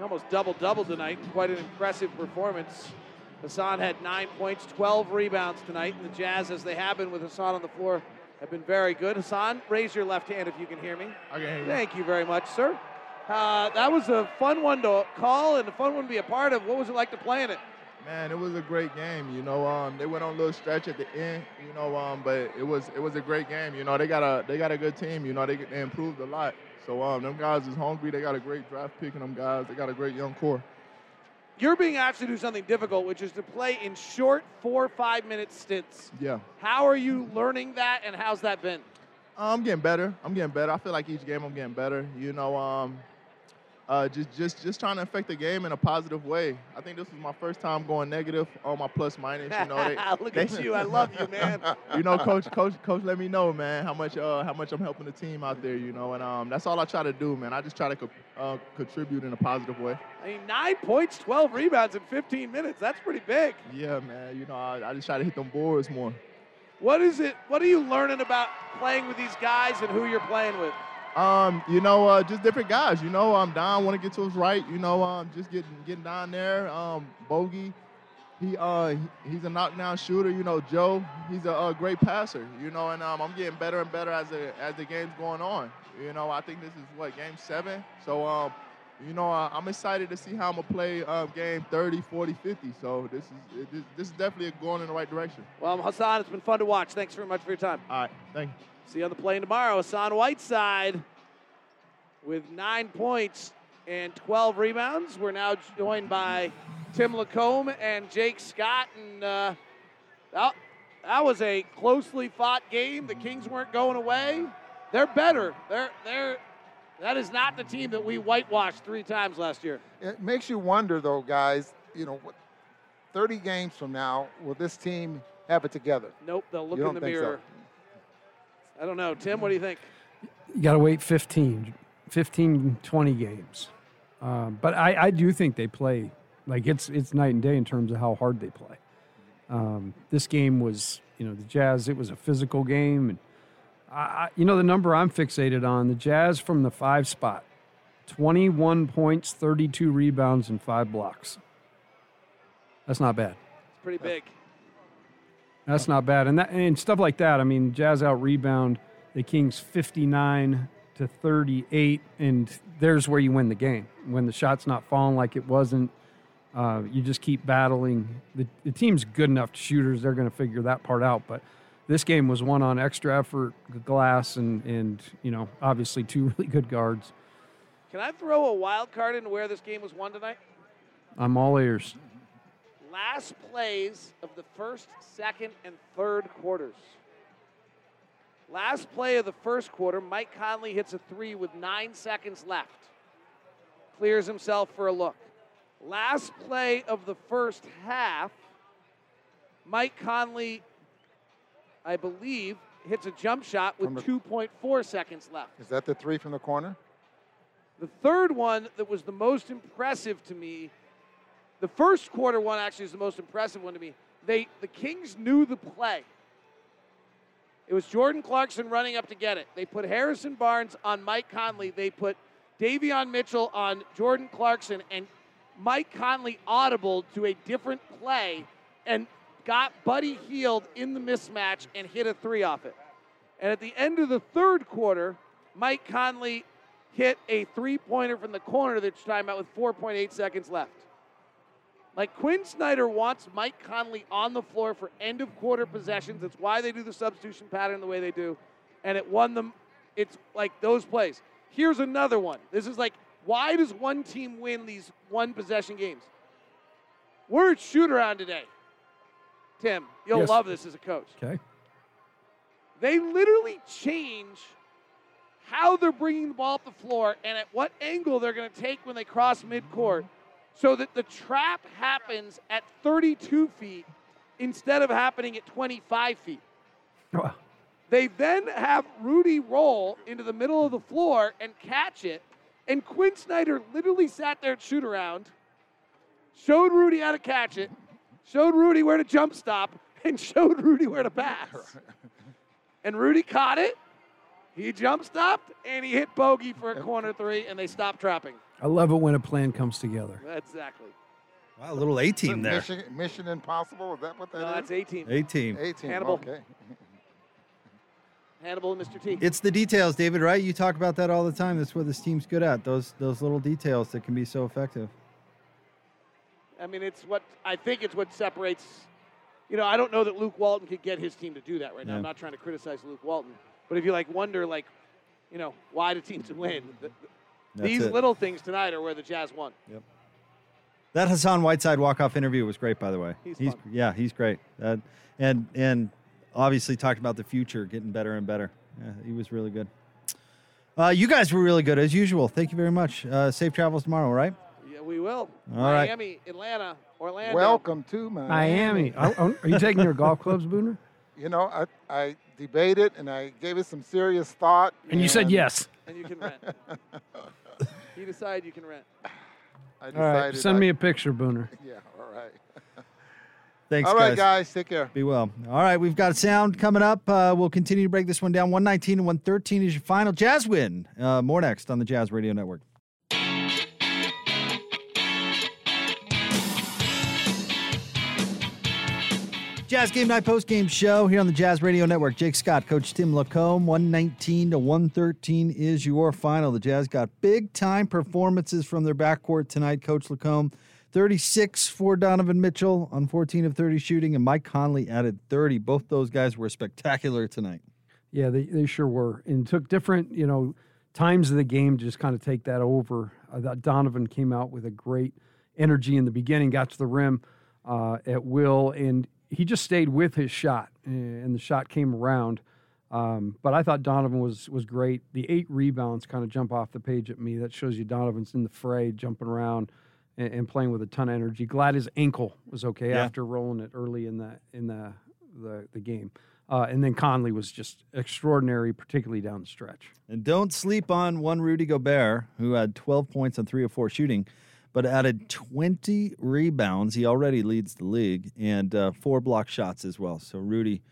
He almost double double tonight. Quite an impressive performance. Hassan had nine points, 12 rebounds tonight, and the Jazz, as they have been with Hassan on the floor, have been very good. Hassan, raise your left hand if you can hear me. I can hear you. Thank you very much, sir. Uh, that was a fun one to call and a fun one to be a part of. What was it like to play in it? Man, it was a great game. You know, um, they went on a little stretch at the end. You know, um, but it was it was a great game. You know, they got a they got a good team. You know, they, they improved a lot. So um, them guys is hungry. They got a great draft pick in them guys. They got a great young core. You're being asked to do something difficult, which is to play in short four or five minute stints. Yeah. How are you learning that, and how's that been? I'm getting better. I'm getting better. I feel like each game I'm getting better. You know, um, uh, just just just trying to affect the game in a positive way. I think this was my first time going negative on my plus minus. You know, they, look they, at you. I love you, man. you know, coach, coach, coach, let me know, man, how much uh, how much I'm helping the team out there. You know, and um, that's all I try to do, man. I just try to co- uh, contribute in a positive way. I mean, nine points, 12 rebounds in 15 minutes. That's pretty big. Yeah, man. You know, I, I just try to hit them boards more. What is it? What are you learning about playing with these guys and who you're playing with? Um, you know, uh, just different guys. You know, um, Don want to get to his right. You know, um, just getting getting down there. Um, Bogey, he uh, he's a knockdown shooter. You know, Joe, he's a, a great passer. You know, and um, I'm getting better and better as the as the game's going on. You know, I think this is what game seven. So um, you know, uh, I'm excited to see how I'm gonna play um, game 30, 40, 50. So this is this, this is definitely going in the right direction. Well, Hassan, it's been fun to watch. Thanks very much for your time. All right, thank you. See you on the plane tomorrow. Hassan Whiteside with nine points and 12 rebounds. We're now joined by Tim LaComb and Jake Scott. And uh, that, that was a closely fought game. The Kings weren't going away. They're better. They're they're that is not the team that we whitewashed three times last year. It makes you wonder, though, guys. You know, 30 games from now, will this team have it together? Nope, they'll look in the think so? I don't know. Tim, what do you think? You got to wait 15, 15, 20 games. Um, but I, I do think they play like it's it's night and day in terms of how hard they play. Um, this game was, you know, the Jazz. It was a physical game, and I, I, you know, the number I'm fixated on the Jazz from the five spot, 21 points, 32 rebounds, and five blocks. That's not bad. It's pretty big. That's not bad, and that and stuff like that. I mean, Jazz out rebound the Kings 59 to 38, and there's where you win the game when the shot's not falling like it wasn't. Uh, you just keep battling. The, the team's good enough shooters; they're going to figure that part out. But this game was won on extra effort, glass, and and you know obviously two really good guards. Can I throw a wild card into where this game was won tonight? I'm all ears. Last plays of the first, second, and third quarters. Last play of the first quarter, Mike Conley hits a three with nine seconds left. Clears himself for a look. Last play of the first half, Mike Conley, I believe, hits a jump shot with the- 2.4 seconds left. Is that the three from the corner? The third one that was the most impressive to me, the first quarter one actually is the most impressive one to me. They the Kings knew the play. It was Jordan Clarkson running up to get it. They put Harrison Barnes on Mike Conley. They put Davion Mitchell on Jordan Clarkson, and Mike Conley audible to a different play and got Buddy Hield in the mismatch and hit a three off it. And at the end of the third quarter, Mike Conley hit a three pointer from the corner you're talking about with 4.8 seconds left. Like Quin Snyder wants Mike Conley on the floor for end of quarter possessions. That's why they do the substitution pattern the way they do. And it won them. It's like those plays. Here's another one. This is like, why does one team win these one possession games? We're at shoot around today. Tim, you'll Yes. love this as a coach. Okay. They literally change how they're bringing the ball up the floor and at what angle they're going to take when they cross midcourt so that the trap happens at 32 feet instead of happening at 25 feet. Wow. They then have Rudy roll into the middle of the floor and catch it. And Quin Snyder literally sat there at shoot around, showed Rudy how to catch it, showed Rudy where to jump stop, and showed Rudy where to pass. And Rudy caught it. He jump stopped and he hit bogey for a corner three, and they stopped trapping. I love it when a plan comes together. Exactly. Wow, a little A team there. Mission, Mission Impossible. Is that what that No, is? that's 18. A team. 18. Hannibal. Okay. Hannibal and Mr. T. It's the details, David. Right? You talk about that all the time. That's what this team's good at. Those those little details that can be so effective. I mean, it's what I think it's what separates. You know, I don't know that Luke Walton could get his team to do that right now. Yeah. I'm not trying to criticize Luke Walton, but if you like wonder, like, you know, why do teams win? th- th- That's These it. little things tonight are where the Jazz won. Yep. That Hassan Whiteside walk off interview was great, by the way. He's fun. yeah, he's great. Uh, and and obviously talked about the future getting better and better. Yeah, he was really good. Uh, you guys were really good as usual. Thank you very much. Uh, safe travels tomorrow, right? Yeah, we will. All right. Miami, Atlanta, Orlando. Welcome to Miami. Miami. Oh, Are you taking your golf clubs, Booner? You know, I, I debated and I gave it some serious thought. And you said yes. and you can rent. you decide you can rent. I All decided right. Send I- me a picture, Booner. Yeah, all right. Thanks, all right, guys. guys. Take care. Be well. All right, we've got sound coming up. Uh, we'll continue to break this one down. 119 and 113 is your final Jazz win. Uh, more next on the Jazz Radio Network. Jazz Game Night Post Game Show here on the Jazz Radio Network. Jake Scott, Coach Tim LaComb. 119 to 113 is your final. The Jazz got big time performances from their backcourt tonight. Coach LaComb, 36 for Donovan Mitchell on 14 of 30 shooting, and Mike Conley added 30. Both those guys were spectacular tonight. Yeah, they, they sure were, and took different you know times of the game to just kind of take that over. Thought Donovan came out with a great energy in the beginning, got to the rim uh, at will, and he just stayed with his shot, and the shot came around. Um, but I thought Donovan was was great. The eight rebounds kind of jump off the page at me. That shows you Donovan's in the fray, jumping around and, and playing with a ton of energy. Glad his ankle was okay Yeah. after rolling it early in the in the the, the game. Uh, and then Conley was just extraordinary, particularly down the stretch. And don't sleep on one Rudy Gobert, who had 12 points on three of four shooting, but added 20 rebounds. He already leads the league, and uh, four block shots as well. So Rudy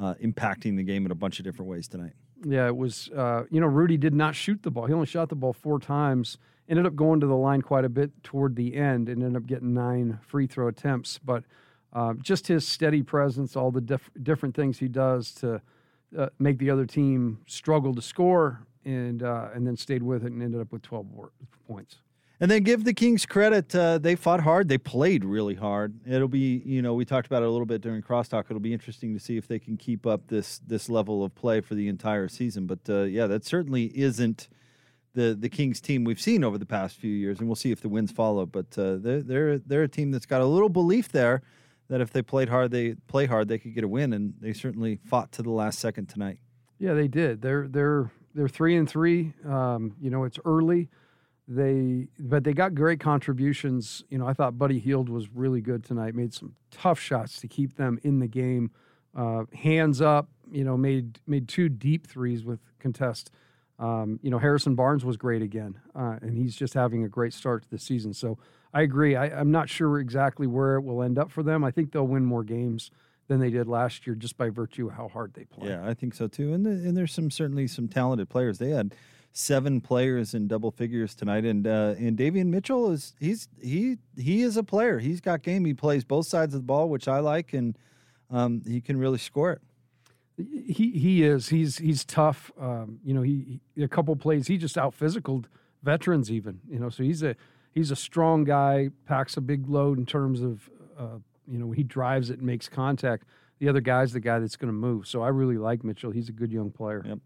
uh, impacting the game in a bunch of different ways tonight. Yeah, it was. Uh, you know, Rudy did not shoot the ball. He only shot the ball four times. Ended up going to the line quite a bit toward the end, and ended up getting nine free throw attempts. But uh, just his steady presence, all the diff- different things he does to uh, make the other team struggle to score, and uh, and then stayed with it and ended up with 12 points. And then give the Kings credit. Uh, they fought hard. They played really hard. It'll be, you know, we talked about it a little bit during crosstalk. It'll be interesting to see if they can keep up this this level of play for the entire season. But uh, yeah, that certainly isn't the the Kings team we've seen over the past few years, and we'll see if the wins follow. But uh, they're they're they're a team that's got a little belief there that if they played hard, they play hard, they could get a win, and they certainly fought to the last second tonight. Yeah, they did. They're they're they're three and three. Um, you know, it's early. They but they got great contributions. You know, I thought Buddy Hield was really good tonight. Made some tough shots to keep them in the game. Uh, hands up. You know, made made two deep threes with contest. Um, you know, Harrison Barnes was great again, uh, and he's just having a great start to the season. So I agree. I, I'm not sure exactly where it will end up for them. I think they'll win more games than they did last year just by virtue of how hard they play. Yeah, I think so too. And the, and there's some certainly some talented players. They had seven players in double figures tonight, and uh, and Davion Mitchell is he's he he is a player. He's got game. He plays both sides of the ball, which I like, and um, he can really score it. He he is. He's he's tough. Um, you know, he, he a couple plays he just out physicaled veterans even. You know, so he's a he's a strong guy. Packs a big load in terms of uh, you know he drives it and makes contact. The other guy's the guy that's going to move. So I really like Mitchell. He's a good young player. Yep.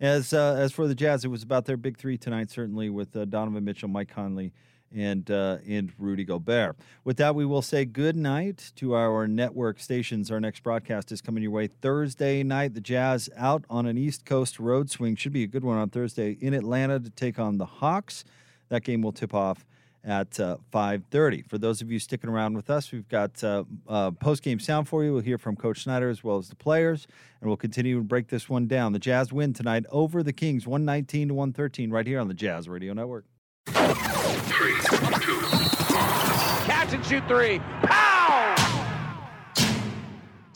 As uh, as for the Jazz, it was about their big three tonight, certainly with uh, Donovan Mitchell, Mike Conley, and uh, and Rudy Gobert. With that, we will say good night to our network stations. Our next broadcast is coming your way Thursday night. The Jazz out on an East Coast road swing should be a good one on Thursday in Atlanta to take on the Hawks. That game will tip off at uh, 5.30 for those of you sticking around with us we've got uh, uh, post-game sound for you. We'll hear from coach snyder as well as the players and we'll continue to break this one down. The jazz win tonight over the kings 119 to 113 right here on the jazz radio network. Catch and shoot three.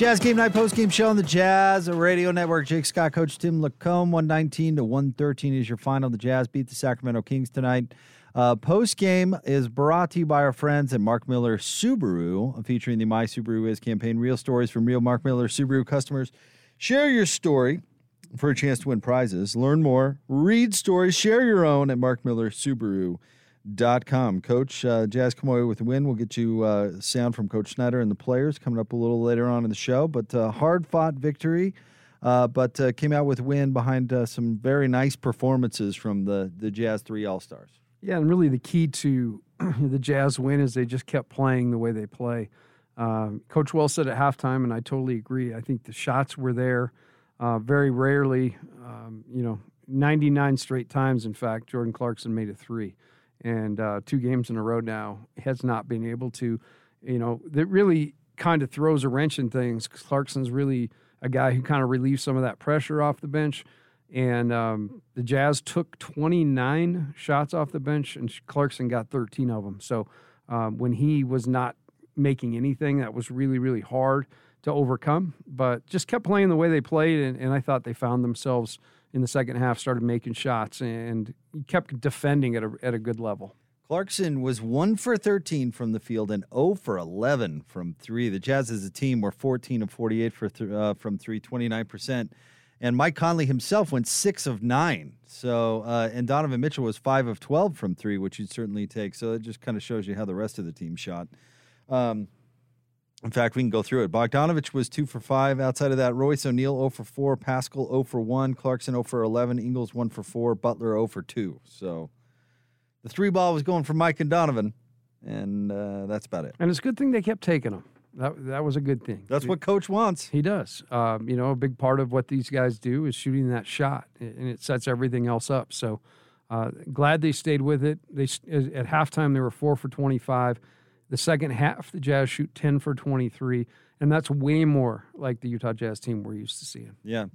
Jazz Game Night post game show on the Jazz Radio Network. Jake Scott, Coach Tim LaComb. 119 to 113 is your final. The Jazz beat the Sacramento Kings tonight. Uh, post game is brought to you by our friends at Mark Miller Subaru, featuring the My Subaru Is campaign. Real stories from real Mark Miller Subaru customers. Share your story for a chance to win prizes. Learn more, read stories, share your own at Mark Miller Subaru dot com. Coach uh, Jazz come away with a win. We'll get you uh, sound from Coach Snyder and the players coming up a little later on in the show. But uh, hard fought victory, uh, but uh, came out with win behind uh, some very nice performances from the the Jazz three All Stars. Yeah, and really the key to the Jazz win is they just kept playing the way they play. Coach Wells said at halftime, and I totally agree. I think the shots were there. very rarely, um, you know, 99 straight times, in fact, Jordan Clarkson made a three and uh, two games in a row now has not been able to, you know, that really kind of throws a wrench in things. Clarkson's really a guy who kind of relieves some of that pressure off the bench. And um, the Jazz took 29 shots off the bench, and Clarkson got 13 of them. So um, when he was not making anything, that was really, really hard to overcome. But just kept playing the way they played, and, and I thought they found themselves – in the second half started making shots and kept defending at a, at a good level. Clarkson was 1 for 13 from the field and 0 for 11 from 3. The Jazz as a team were 14 of 48 for th- uh, from 3, 29%. And Mike Conley himself went 6 of 9. So uh, and Donovan Mitchell was 5 of 12 from 3, which you'd certainly take. So it just kind of shows you how the rest of the team shot. Um, in fact, we can go through it. Bogdanovich was two for five. Outside of that, Royce O'Neale 0 for 4, Paschall 0 for 1, Clarkson 0 for 11, Ingles 1 for 4, Butler 0 for 2. So the three ball was going for Mike and Donovan, and uh, that's about it. And it's a good thing they kept taking them. That, that was a good thing. That's what coach wants. He does. Um, you know, a big part of what these guys do is shooting that shot, and it sets everything else up. So uh, glad they stayed with it. They At halftime, they were 4 for 25. The second half, the Jazz shoot 10 for 23, and that's way more like the Utah Jazz team we're used to seeing. Yeah.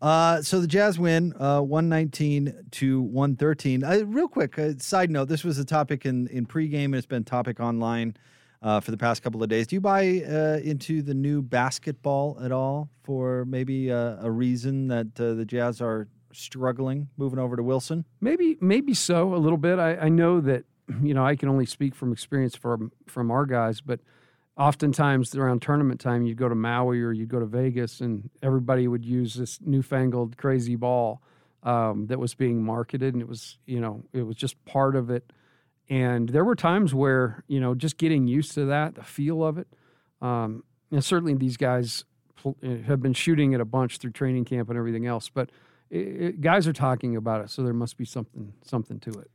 Uh, so the Jazz win uh, 119 to 113. Uh, real quick, uh, side note this was a topic in, in pregame, and it's been topic online uh, for the past couple of days. Do you buy uh, into the new basketball at all for maybe a reason that the Jazz are struggling moving over to Wilson? Maybe, maybe so, a little bit. I, I know that you know, I can only speak from experience from from our guys, but oftentimes around tournament time, you'd go to Maui or you'd go to Vegas, and everybody would use this newfangled crazy ball um, that was being marketed, and it was you know it was just part of it. And there were times where you know just getting used to that, the feel of it, um, and certainly these guys eh, have been shooting it a bunch through training camp and everything else, but. It, it, guys are talking about it, so there must be something something to it.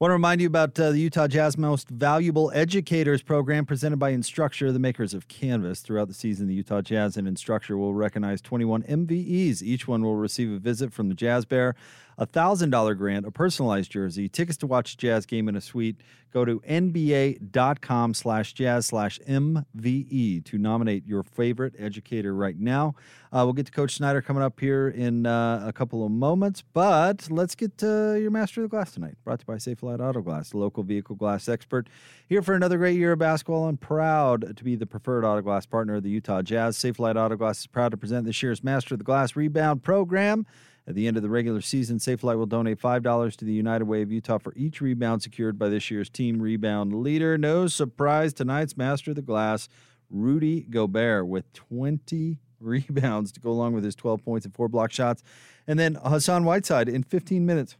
Want to remind you about uh, the Utah Jazz Most Valuable Educators program presented by Instructure, the makers of Canvas. Throughout the season, the Utah Jazz and Instructure will recognize 21 MVEs. Each one will receive a visit from the Jazz Bear, a $1,000 grant, a personalized jersey, tickets to watch a Jazz game in a suite. Go to nba.com slash jazz slash MVE to nominate your favorite educator right now. Uh, we'll get to Coach Snyder coming up here in uh, a couple of moments, but let's get to your Master of the Glass tonight. Brought to you by Safelite Auto Glass, the local vehicle glass expert. Here for another great year of basketball. I'm proud to be the preferred auto glass partner of the Utah Jazz. Safelite Auto Glass is proud to present this year's Master of the Glass Rebound program. At the end of the regular season, Safelite will donate $5 to the United Way of Utah for each rebound secured by this year's team rebound leader. No surprise, tonight's Master of the Glass, Rudy Gobert, with 20 rebounds to go along with his 12 points and four block shots. And then Hassan Whiteside in 15 minutes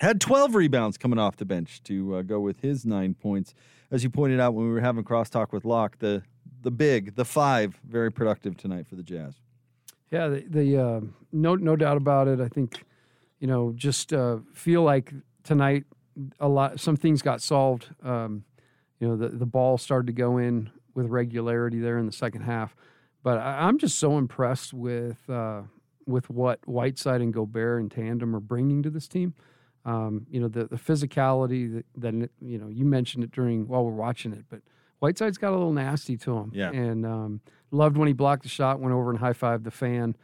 had 12 rebounds coming off the bench to uh, go with his nine points. As you pointed out when we were having crosstalk with Locke, the the big, the five, very productive tonight for the Jazz. Yeah, the, the uh, no no doubt about it. I think you know just uh, feel like tonight a lot some things got solved. Um, you know the the ball started to go in with regularity there in the second half, but I, am just so impressed with uh, with what Whiteside and Gobert in tandem are bringing to this team. Um, you know, the, the physicality that, that, you know, you mentioned it during while we're watching it, but Whiteside's got a little nasty to him. Yeah. And um, loved when he blocked the shot, went over and high fived the fan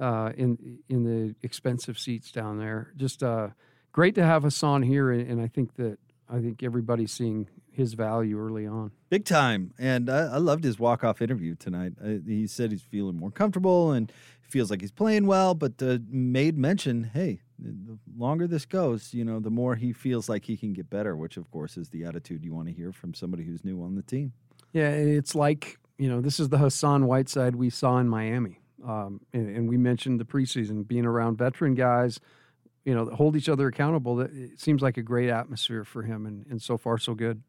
uh, in in the expensive seats down there. Just uh, great to have Hassan here, and, and I think that I think everybody's seeing his value early on. Big time. And I, I loved his walk off interview tonight. Uh, he said he's feeling more comfortable and feels like he's playing well, but uh, made mention hey, the longer this goes, you know, the more he feels like he can get better, which of course is the attitude you want to hear from somebody who's new on the team. Yeah, it's like, you know, this is the Hassan Whiteside we saw in Miami. Um, and, and, we mentioned the preseason being around veteran guys, you know, that hold each other accountable. That it seems like a great atmosphere for him, and, and so far so good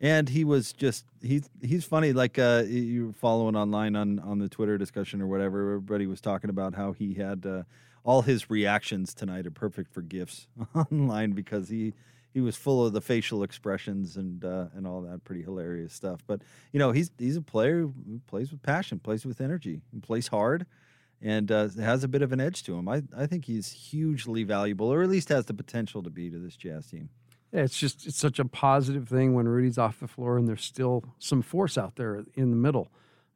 and he was just he's he's funny like uh you were following online on on the twitter discussion or whatever everybody was talking about how he had uh, all his reactions tonight are perfect for gifs online because he he was full of the facial expressions and uh, and all that pretty hilarious stuff but you know he's he's a player who plays with passion plays with energy and plays hard and uh, has a bit of an edge to him I, I think he's hugely valuable or at least has the potential to be to this jazz team yeah, it's just it's such a positive thing when Rudy's off the floor and there's still some force out there in the middle,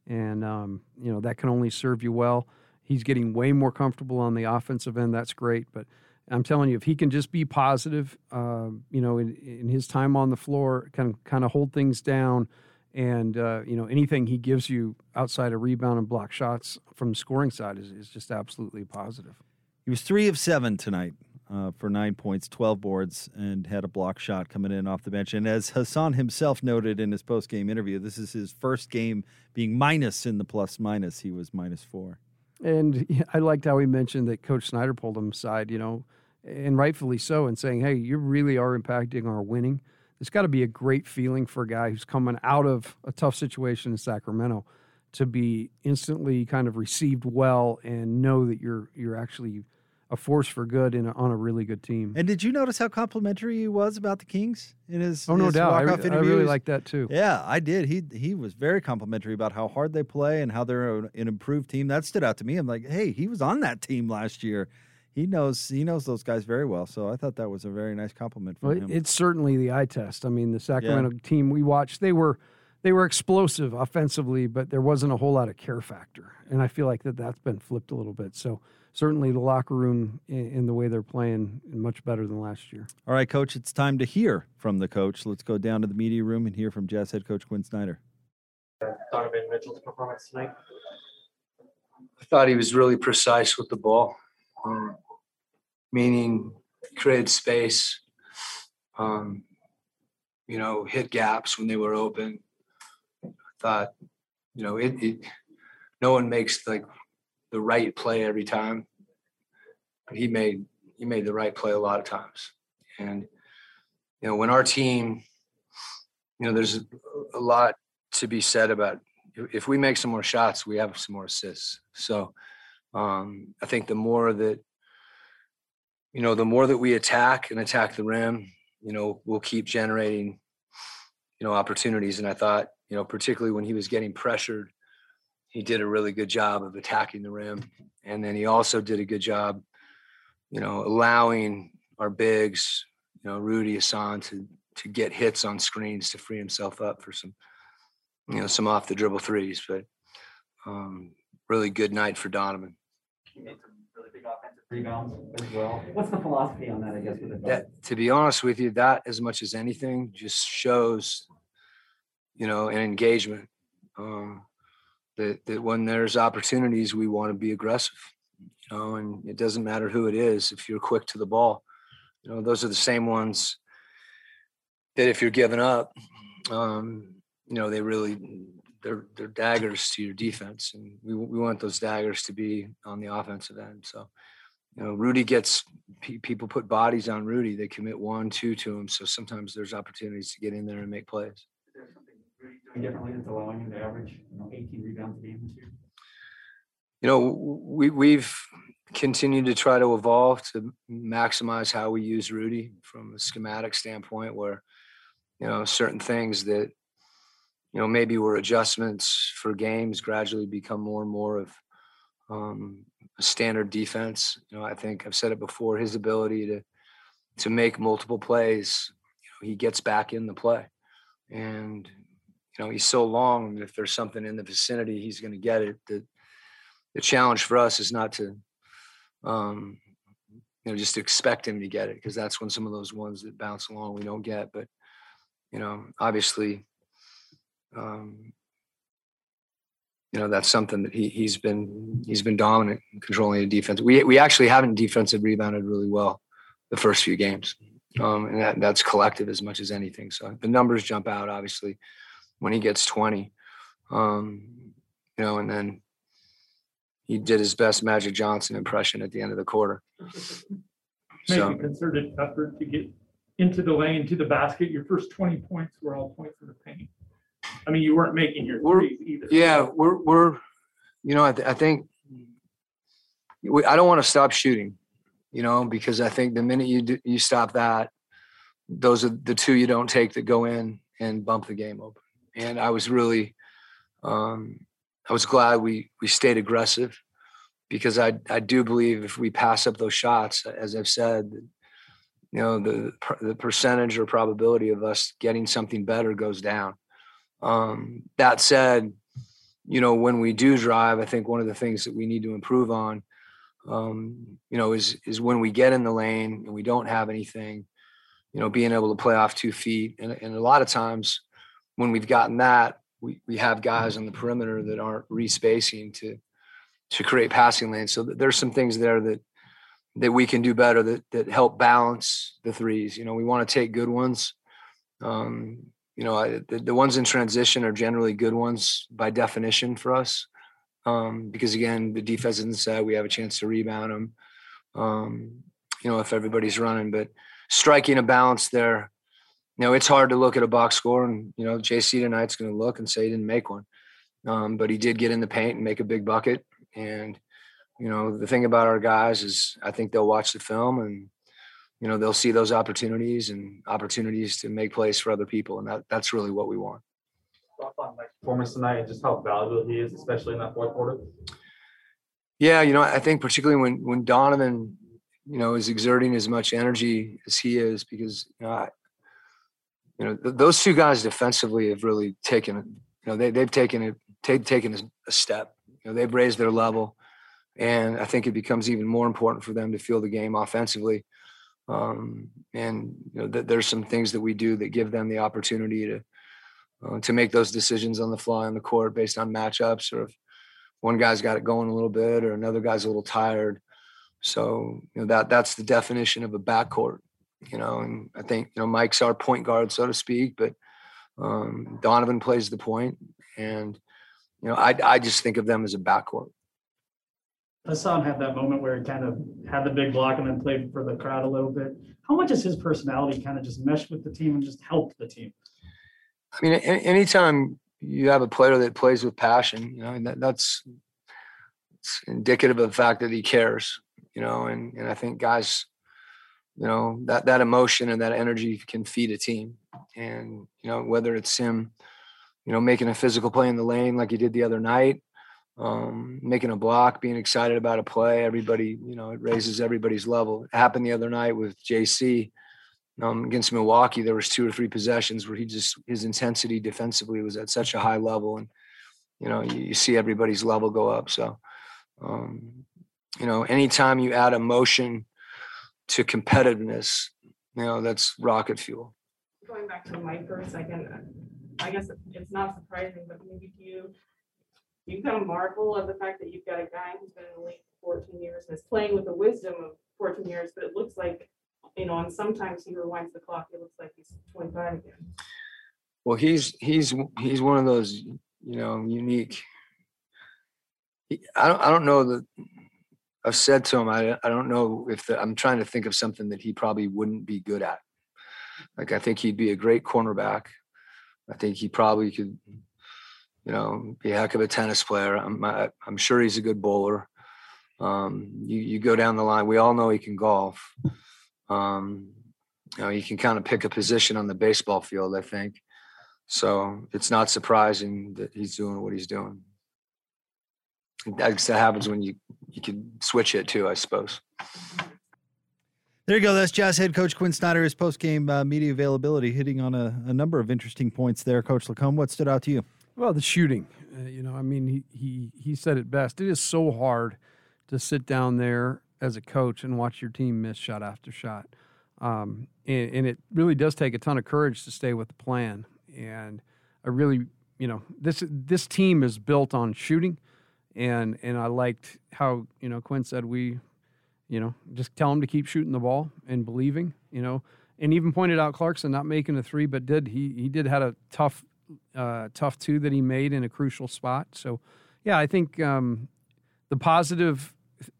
and um, you know that can only serve you well. He's getting way more comfortable on the offensive end. That's great, but I'm telling you, if he can just be positive, uh, you know, in, in, his time on the floor, can kind of hold things down, and uh, you know anything he gives you outside of rebound and block shots from the scoring side is, is just absolutely positive. He was three of seven tonight uh, for nine points, 12 boards, and had a block shot coming in off the bench. And as Hassan himself noted in his post game interview, this is his first game being minus in the plus minus. He was minus four. And I liked how he mentioned that Coach Snyder pulled him aside, you know, and rightfully so, and saying, hey, you really are impacting our winning. It's got to be a great feeling for a guy who's coming out of a tough situation in Sacramento to be instantly kind of received well and know that you're you're actually a force for good in a, on a really good team. And did you notice how complimentary he was about the Kings in his? Oh no his doubt, I, I, really like that too. Yeah, I did. He he was very complimentary about how hard they play and how they're an improved team. That stood out to me. I'm like, hey, he was on that team last year. He knows he knows those guys very well. So I thought that was a very nice compliment from well, him. It's certainly the eye test. I mean, the Sacramento yeah. team we watched, they were they were explosive offensively, but there wasn't a whole lot of care factor. And I feel like that that's been flipped a little bit. So certainly the locker room in, the way they're playing much better than last year. All right, coach, it's time to hear from the coach. Let's go down to the media room and hear from Jazz head coach Quin Snyder. Donovan Mitchell's performance tonight. I thought he was really precise with the ball, um, meaning created space. Um, you know, hit gaps when they were open. I thought, you know, it, it no one makes like the right play every time. But he made he made the right play a lot of times. And you know, when our team, you know, there's a, lot to be said about if we make some more shots, we have some more assists. So um, I think the more that you know, the more that we attack and attack the rim, you know, we'll keep generating, you know, opportunities. And I thought, you know, particularly when he was getting pressured, he did a really good job of attacking the rim. And then he also did a good job, you know, allowing our bigs, you know, Rudy Hassan to to get hits on screens to free himself up for some, you know, some off the dribble threes. But um, really good night for Donovan. He made some really big offensive rebounds as well. What's the philosophy on that? I guess with that, to be honest with you, that as much as anything just shows, you know, an engagement. Um, that that when there's opportunities, we want to be aggressive. You know, and it doesn't matter who it is. If you're quick to the ball, you know, those are the same ones that if you're giving up, um, you know, they really they're they're daggers to your defense, and we we want those daggers to be on the offensive end. So, you know, Rudy gets people put bodies on Rudy. They commit one, two to him. So sometimes there's opportunities to get in there and make plays differently that's allowing him to average, you know, 18 rebounds a game this year? You know, we we've continued to try to evolve to maximize how we use Rudy from a schematic standpoint, where you know certain things that you know maybe were adjustments for games gradually become more and more of um, a standard defense. You know, I think I've said it before. His ability to to make multiple plays, you know, he gets back in the play. And you know, he's so long if there's something in the vicinity, he's going to get it. The the challenge for us is not to um, you know, just expect him to get it because that's when some of those ones that bounce along we don't get. But you know, obviously, um, you know that's something that he he's been he's been dominant in controlling the defense. We we actually haven't defensive rebounded really well the first few games, um, and that, that's collective as much as anything. So the numbers jump out obviously when he gets twenty, um, you know, and then he did his best Magic Johnson impression at the end of the quarter. Make So a concerted effort to get into the lane, to the basket. Your first twenty points were all points in the paint. I mean, you weren't making your threes either. Yeah, we're we're, you know, I, th- I think we, I don't want to stop shooting, you know, because I think the minute you do, you stop that, those are the two you don't take that go in and bump the game open. And I was really, um, I was glad we we stayed aggressive because I I do believe if we pass up those shots, as I've said, you know, the the percentage or probability of us getting something better goes down. Um, that said, you know, when we do drive, I think one of the things that we need to improve on, um, you know, is is when we get in the lane and we don't have anything, you know, being able to play off two feet. And, and a lot of times when we've gotten that, we, we have guys on the perimeter that aren't respacing to to create passing lanes. So there's some things there that that we can do better that that help balance the threes. You know, we want to take good ones. Um, you know, I, the, the ones in transition are generally good ones by definition for us. Um, because again, the defense isn't set. We have a chance to rebound them. Um, you know, if everybody's running, but striking a balance there, you know, it's hard to look at a box score and, you know, JC tonight's going to look and say he didn't make one. Um, but he did get in the paint and make a big bucket. And, you know, the thing about our guys is I think they'll watch the film and, you know, they'll see those opportunities and opportunities to make plays for other people. And that, that's really what we want. Thoughts on Mike's performance tonight and just how valuable he is, especially in that fourth quarter? Yeah, you know, I think particularly when when Donovan, you know, is exerting as much energy as he is, because you know, I, you know, th- those two guys defensively have really taken, you know, they they've taken it, ta- taken a, a step. You know, they've raised their level, and I think it becomes even more important for them to feel the game offensively. Um, and you know, th- there's some things that we do that give them the opportunity to uh, to make those decisions on the fly on the court based on matchups or if one guy's got it going a little bit or another guy's a little tired. So, you know, that that's the definition of a backcourt, you know, and I think, you know, Mike's our point guard, so to speak, but um, Donovan plays the point and, you know, I, I just think of them as a backcourt. Hassan had that moment where he kind of had the big block and then played for the crowd a little bit. How much has his personality kind of just meshed with the team and just helped the team? I mean, anytime you have a player that plays with passion, you know, that, that's it's indicative of the fact that he cares, you know, and, and I think guys, you know, that, that emotion and that energy can feed a team. And, you know, whether it's him, you know, making a physical play in the lane like he did the other night, um, making a block, being excited about a play, everybody, you know, it raises everybody's level. It happened the other night with JC um, against Milwaukee, there was two or three possessions where he just his intensity defensively was at such a high level, and you know you, you see everybody's level go up. So, um, you know, anytime you add emotion to competitiveness, you know that's rocket fuel. Going back to Mike for a second, I guess it's not surprising, but maybe do you, you kind of marvel of the fact that you've got a guy who's been in the league for fourteen years and is playing with the wisdom of fourteen years, but it looks like, you know, and sometimes he rewinds the clock, it looks like he's twenty-five again. Well, he's he's he's one of those you know unique. I don't I don't know that I've said to him I I don't know if the, I'm trying to think of something that he probably wouldn't be good at. Like I think he'd be a great cornerback. I think he probably could, you know, be a heck of a tennis player. I'm I, I'm sure he's a good bowler. Um, you you go down the line. We all know he can golf. Um, you know, he can kind of pick a position on the baseball field. I think. So it's not surprising that he's doing what he's doing. That's that happens when you you can switch it too, I suppose. There you go. That's Jazz head coach Quin Snyder. His post game uh, media availability, hitting on a, a, number of interesting points there. Coach LaComb, what stood out to you? Well, the shooting. Uh, you know, I mean, he, he he said it best. It is so hard to sit down there as a coach and watch your team miss shot after shot, um, and, and it really does take a ton of courage to stay with the plan. And I really, you know, this this team is built on shooting, and and I liked how you know Quin said we you know, just tell him to keep shooting the ball and believing, you know, and even pointed out Clarkson not making a three, but did he he did had a tough uh, tough two that he made in a crucial spot. So, yeah, I think um, the positive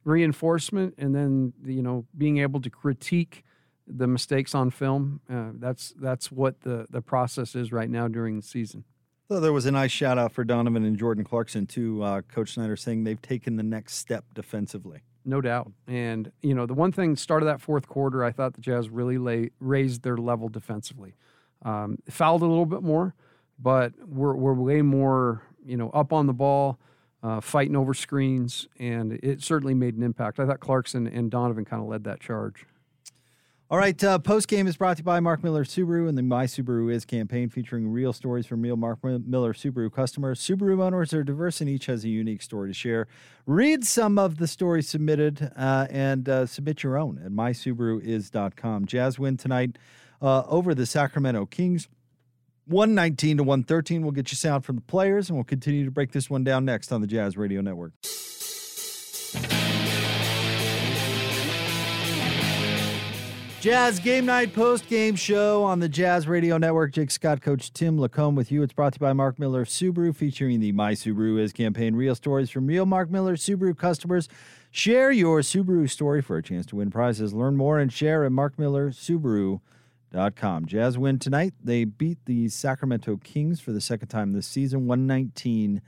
reinforcement and then you know being able to critique the mistakes on film. Uh, that's that's what the the process is right now during the season. So there was a nice shout out for Donovan and Jordan Clarkson too. Uh, Coach Snyder saying they've taken the next step defensively no doubt. And you know, the one thing start of that fourth quarter, I thought the Jazz really lay, raised their level defensively. Um, fouled a little bit more, but we're we're way more you know up on the ball, uh, fighting over screens, and it certainly made an impact. I thought Clarkson and Donovan kind of led that charge. All right, uh, post game is brought to you by Mark Miller Subaru and the My Subaru Is campaign, featuring real stories from real Mark Miller Subaru customers. Subaru owners are diverse and each has a unique story to share. Read some of the stories submitted uh, and uh, submit your own at mysubaruis.com. Jazz win tonight uh, over the Sacramento Kings. 119 to 113. We'll get you sound from the players, and we'll continue to break this one down next on the Jazz Radio Network. Jazz Game Night post game show on the Jazz Radio Network. Jake Scott, Coach Tim LaComb with you. It's brought to you by Mark Miller Subaru, featuring the My Subaru Is campaign. Real stories from real Mark Miller Subaru customers. Share your Subaru story for a chance to win prizes. Learn more and share at markmillersubaru.com. Jazz win tonight. They beat the Sacramento Kings for the second time this season, 119-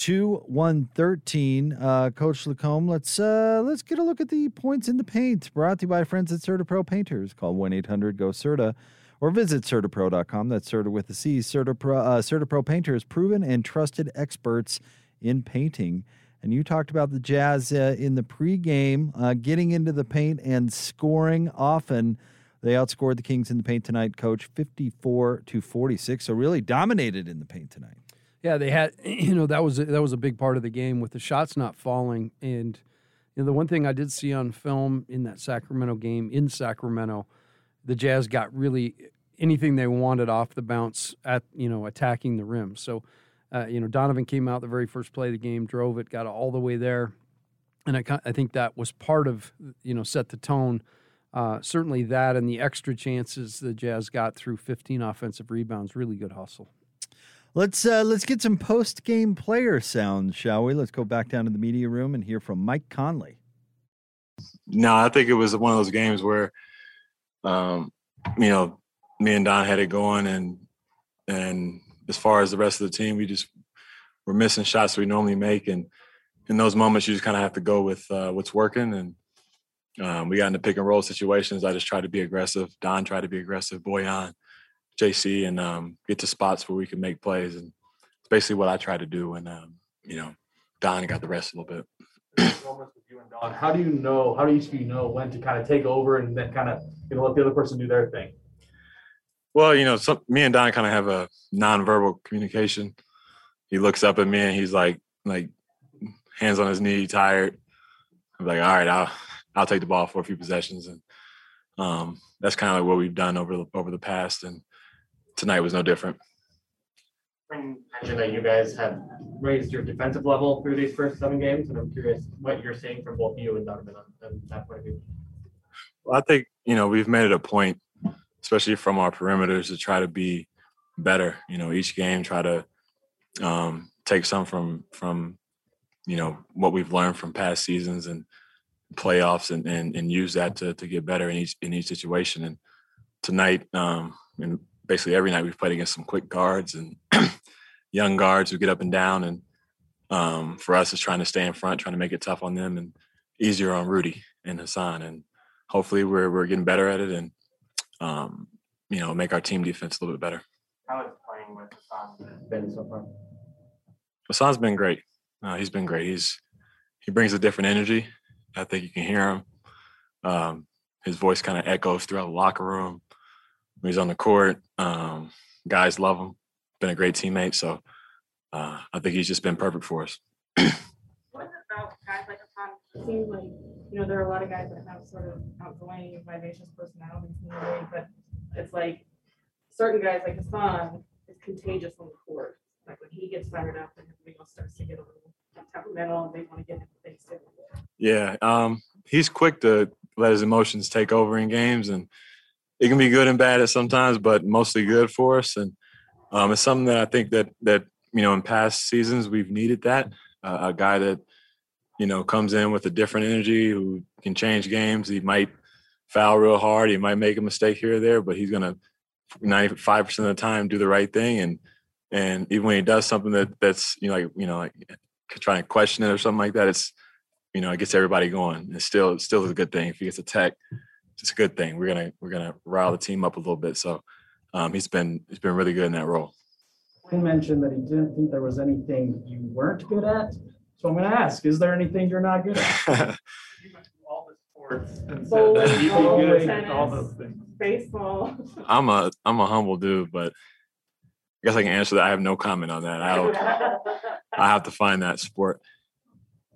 to 113. Uh, Coach LaComb, let's uh, let's get a look at the points in the paint. Brought to you by friends at CertaPro Painters. Call 1 800 GO CERTA or visit CertaPro.com. That's Certa with a C. C. CertaPro, uh, CertaPro Painters, proven and trusted experts in painting. And you talked about the Jazz uh, in the pregame, uh, getting into the paint and scoring often. They outscored the Kings in the paint tonight, coach, 54 to 46. So really dominated in the paint tonight. Yeah, they had you know that was that was a big part of the game with the shots not falling and you know the one thing I did see on film in that Sacramento game in Sacramento, the Jazz got really anything they wanted off the bounce at you know attacking the rim. So uh, you know Donovan came out the very first play of the game, drove it, got all the way there, and I I think that was part of you know set the tone. Uh, certainly that and the extra chances the Jazz got through 15 offensive rebounds, really good hustle. Let's uh, let's get some post game player sounds, shall we? Let's go back down to the media room and hear from Mike Conley. No, I think it was one of those games where, um, you know, me and Don had it going, and and as far as the rest of the team, we just were missing shots we normally make, and in those moments, you just kind of have to go with uh, what's working. And um, we got into pick and roll situations. I just tried to be aggressive. Don tried to be aggressive. Bojan JC and um, get to spots where we can make plays. And it's basically what I try to do. And, um, you know, Don got the rest a little bit. How do you know, how do each of you know when to kind of take over and then kind of, you know, let the other person do their thing? Well, you know, some, me and Don kind of have a nonverbal communication. He looks up at me and he's like, like hands on his knee, tired. I'm like, all right, I'll, I'll take the ball for a few possessions. And um, that's kind of like what we've done over the, over the past. And tonight was no different. You mentioned that you guys have raised your defensive level through these first seven games, and I'm curious what you're seeing from both you and Donovan on that point of view. Well, I think you know we've made it a point, especially from our perimeters, to try to be better. You know, each game try to um, take some from from you know what we've learned from past seasons and playoffs, and and, and use that to to get better in each in each situation. And tonight, um, and basically every night we've played against some quick guards and young guards who get up and down. And um, for us, it's trying to stay in front, trying to make it tough on them and easier on Rudy and Hassan. And hopefully we're, we're getting better at it and, um, you know, make our team defense a little bit better. How is playing with Hassan been so far? Hassan's been great. Uh, he's been great. He's he brings a different energy. I think you can hear him. Um, his voice kind of echoes throughout the locker room he's on the court. Um, guys love him. Been a great teammate, so uh, I think he's just been perfect for us. What about guys like Hassan? It seems like, you know, there are a lot of guys that have sort of outgoing, vivacious personalities in the league, but it's like certain guys like Hassan is contagious on the court. Like when he gets fired up and everybody else starts to get a little temperamental and they want to get into things too. Yeah, um, he's quick to let his emotions take over in games, and it can be good and bad at sometimes, but mostly good for us. And um, it's something that I think that that you know in past seasons we've needed that uh, a guy that you know comes in with a different energy who can change games. He might foul real hard, he might make a mistake here or there, but he's gonna ninety five percent of the time do the right thing and. And even when he does something that that's you know like you know like trying to question it or something like that, it's you know, it gets everybody going. It's still it's still a good thing. If he gets a tech, it's a good thing. We're gonna we're gonna rile the team up a little bit. So um, he's been he's been really good in that role. Quin mentioned that he didn't think there was anything you weren't good at. So I'm gonna ask, is there anything you're not good at? All the sports and said Bowling, that you'd be good at all those things. Baseball. I'm a I'm a humble dude, but I guess I can answer that. I have no comment on that. I don't, I have to find that sport.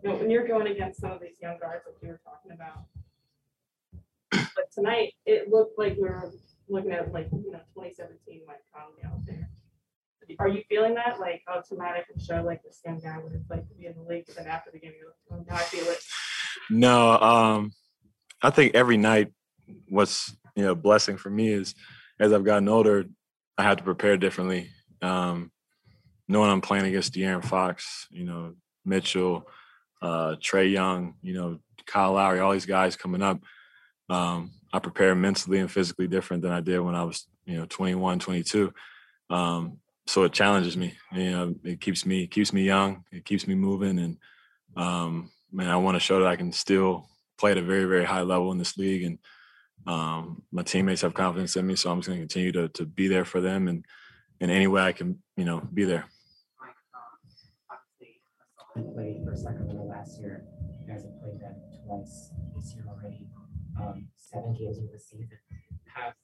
You know, when you're going against some of these young guards like you were talking about. But tonight, it looked like we were looking at like, you know, twenty seventeen Mike Conley out there. Are you feeling that? Like, I can show like this young guy it's like to be in the league, but then after the game, you're like, oh, now I feel it. No, um, I think every night what's you know blessing for me is as I've gotten older, I have to prepare differently. Um, knowing I'm playing against De'Aaron Fox, you know, Mitchell, uh, Trae Young, you know, Kyle Lowry, all these guys coming up. Um, I prepare mentally and physically different than I did when I was, you know, 21, 22. Um, so it challenges me. You know, it keeps me keeps me young. It keeps me moving, and um, man, I want to show that I can still play at a very, very high level in this league. And um, my teammates have confidence in me, so I'm just going to continue to to be there for them, and in any way I can, you know, be there. Played for Sacramento last year. You guys have played them twice this year already. Um, seven games of the season. Have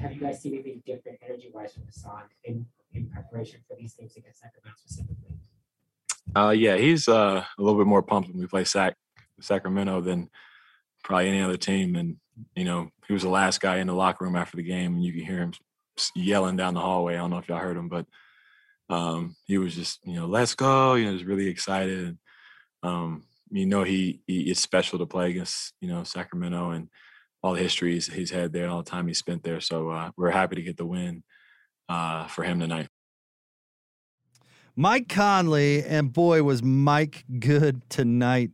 have you guys seen anything different energy wise from Hassan in, in preparation for these games against Sacramento specifically? Uh, yeah, he's uh, a little bit more pumped when we play Sac Sacramento than probably any other team. And you know, he was the last guy in the locker room after the game, and you can hear him yelling down the hallway. I don't know if y'all heard him, but um, he was just you know, let's go. You know, just really excited. And um, you know, he, he it's special to play against you know Sacramento and all the histories he's had there, all the time he spent there. So uh, we're happy to get the win uh, for him tonight. Mike Conley, and boy, was Mike good tonight.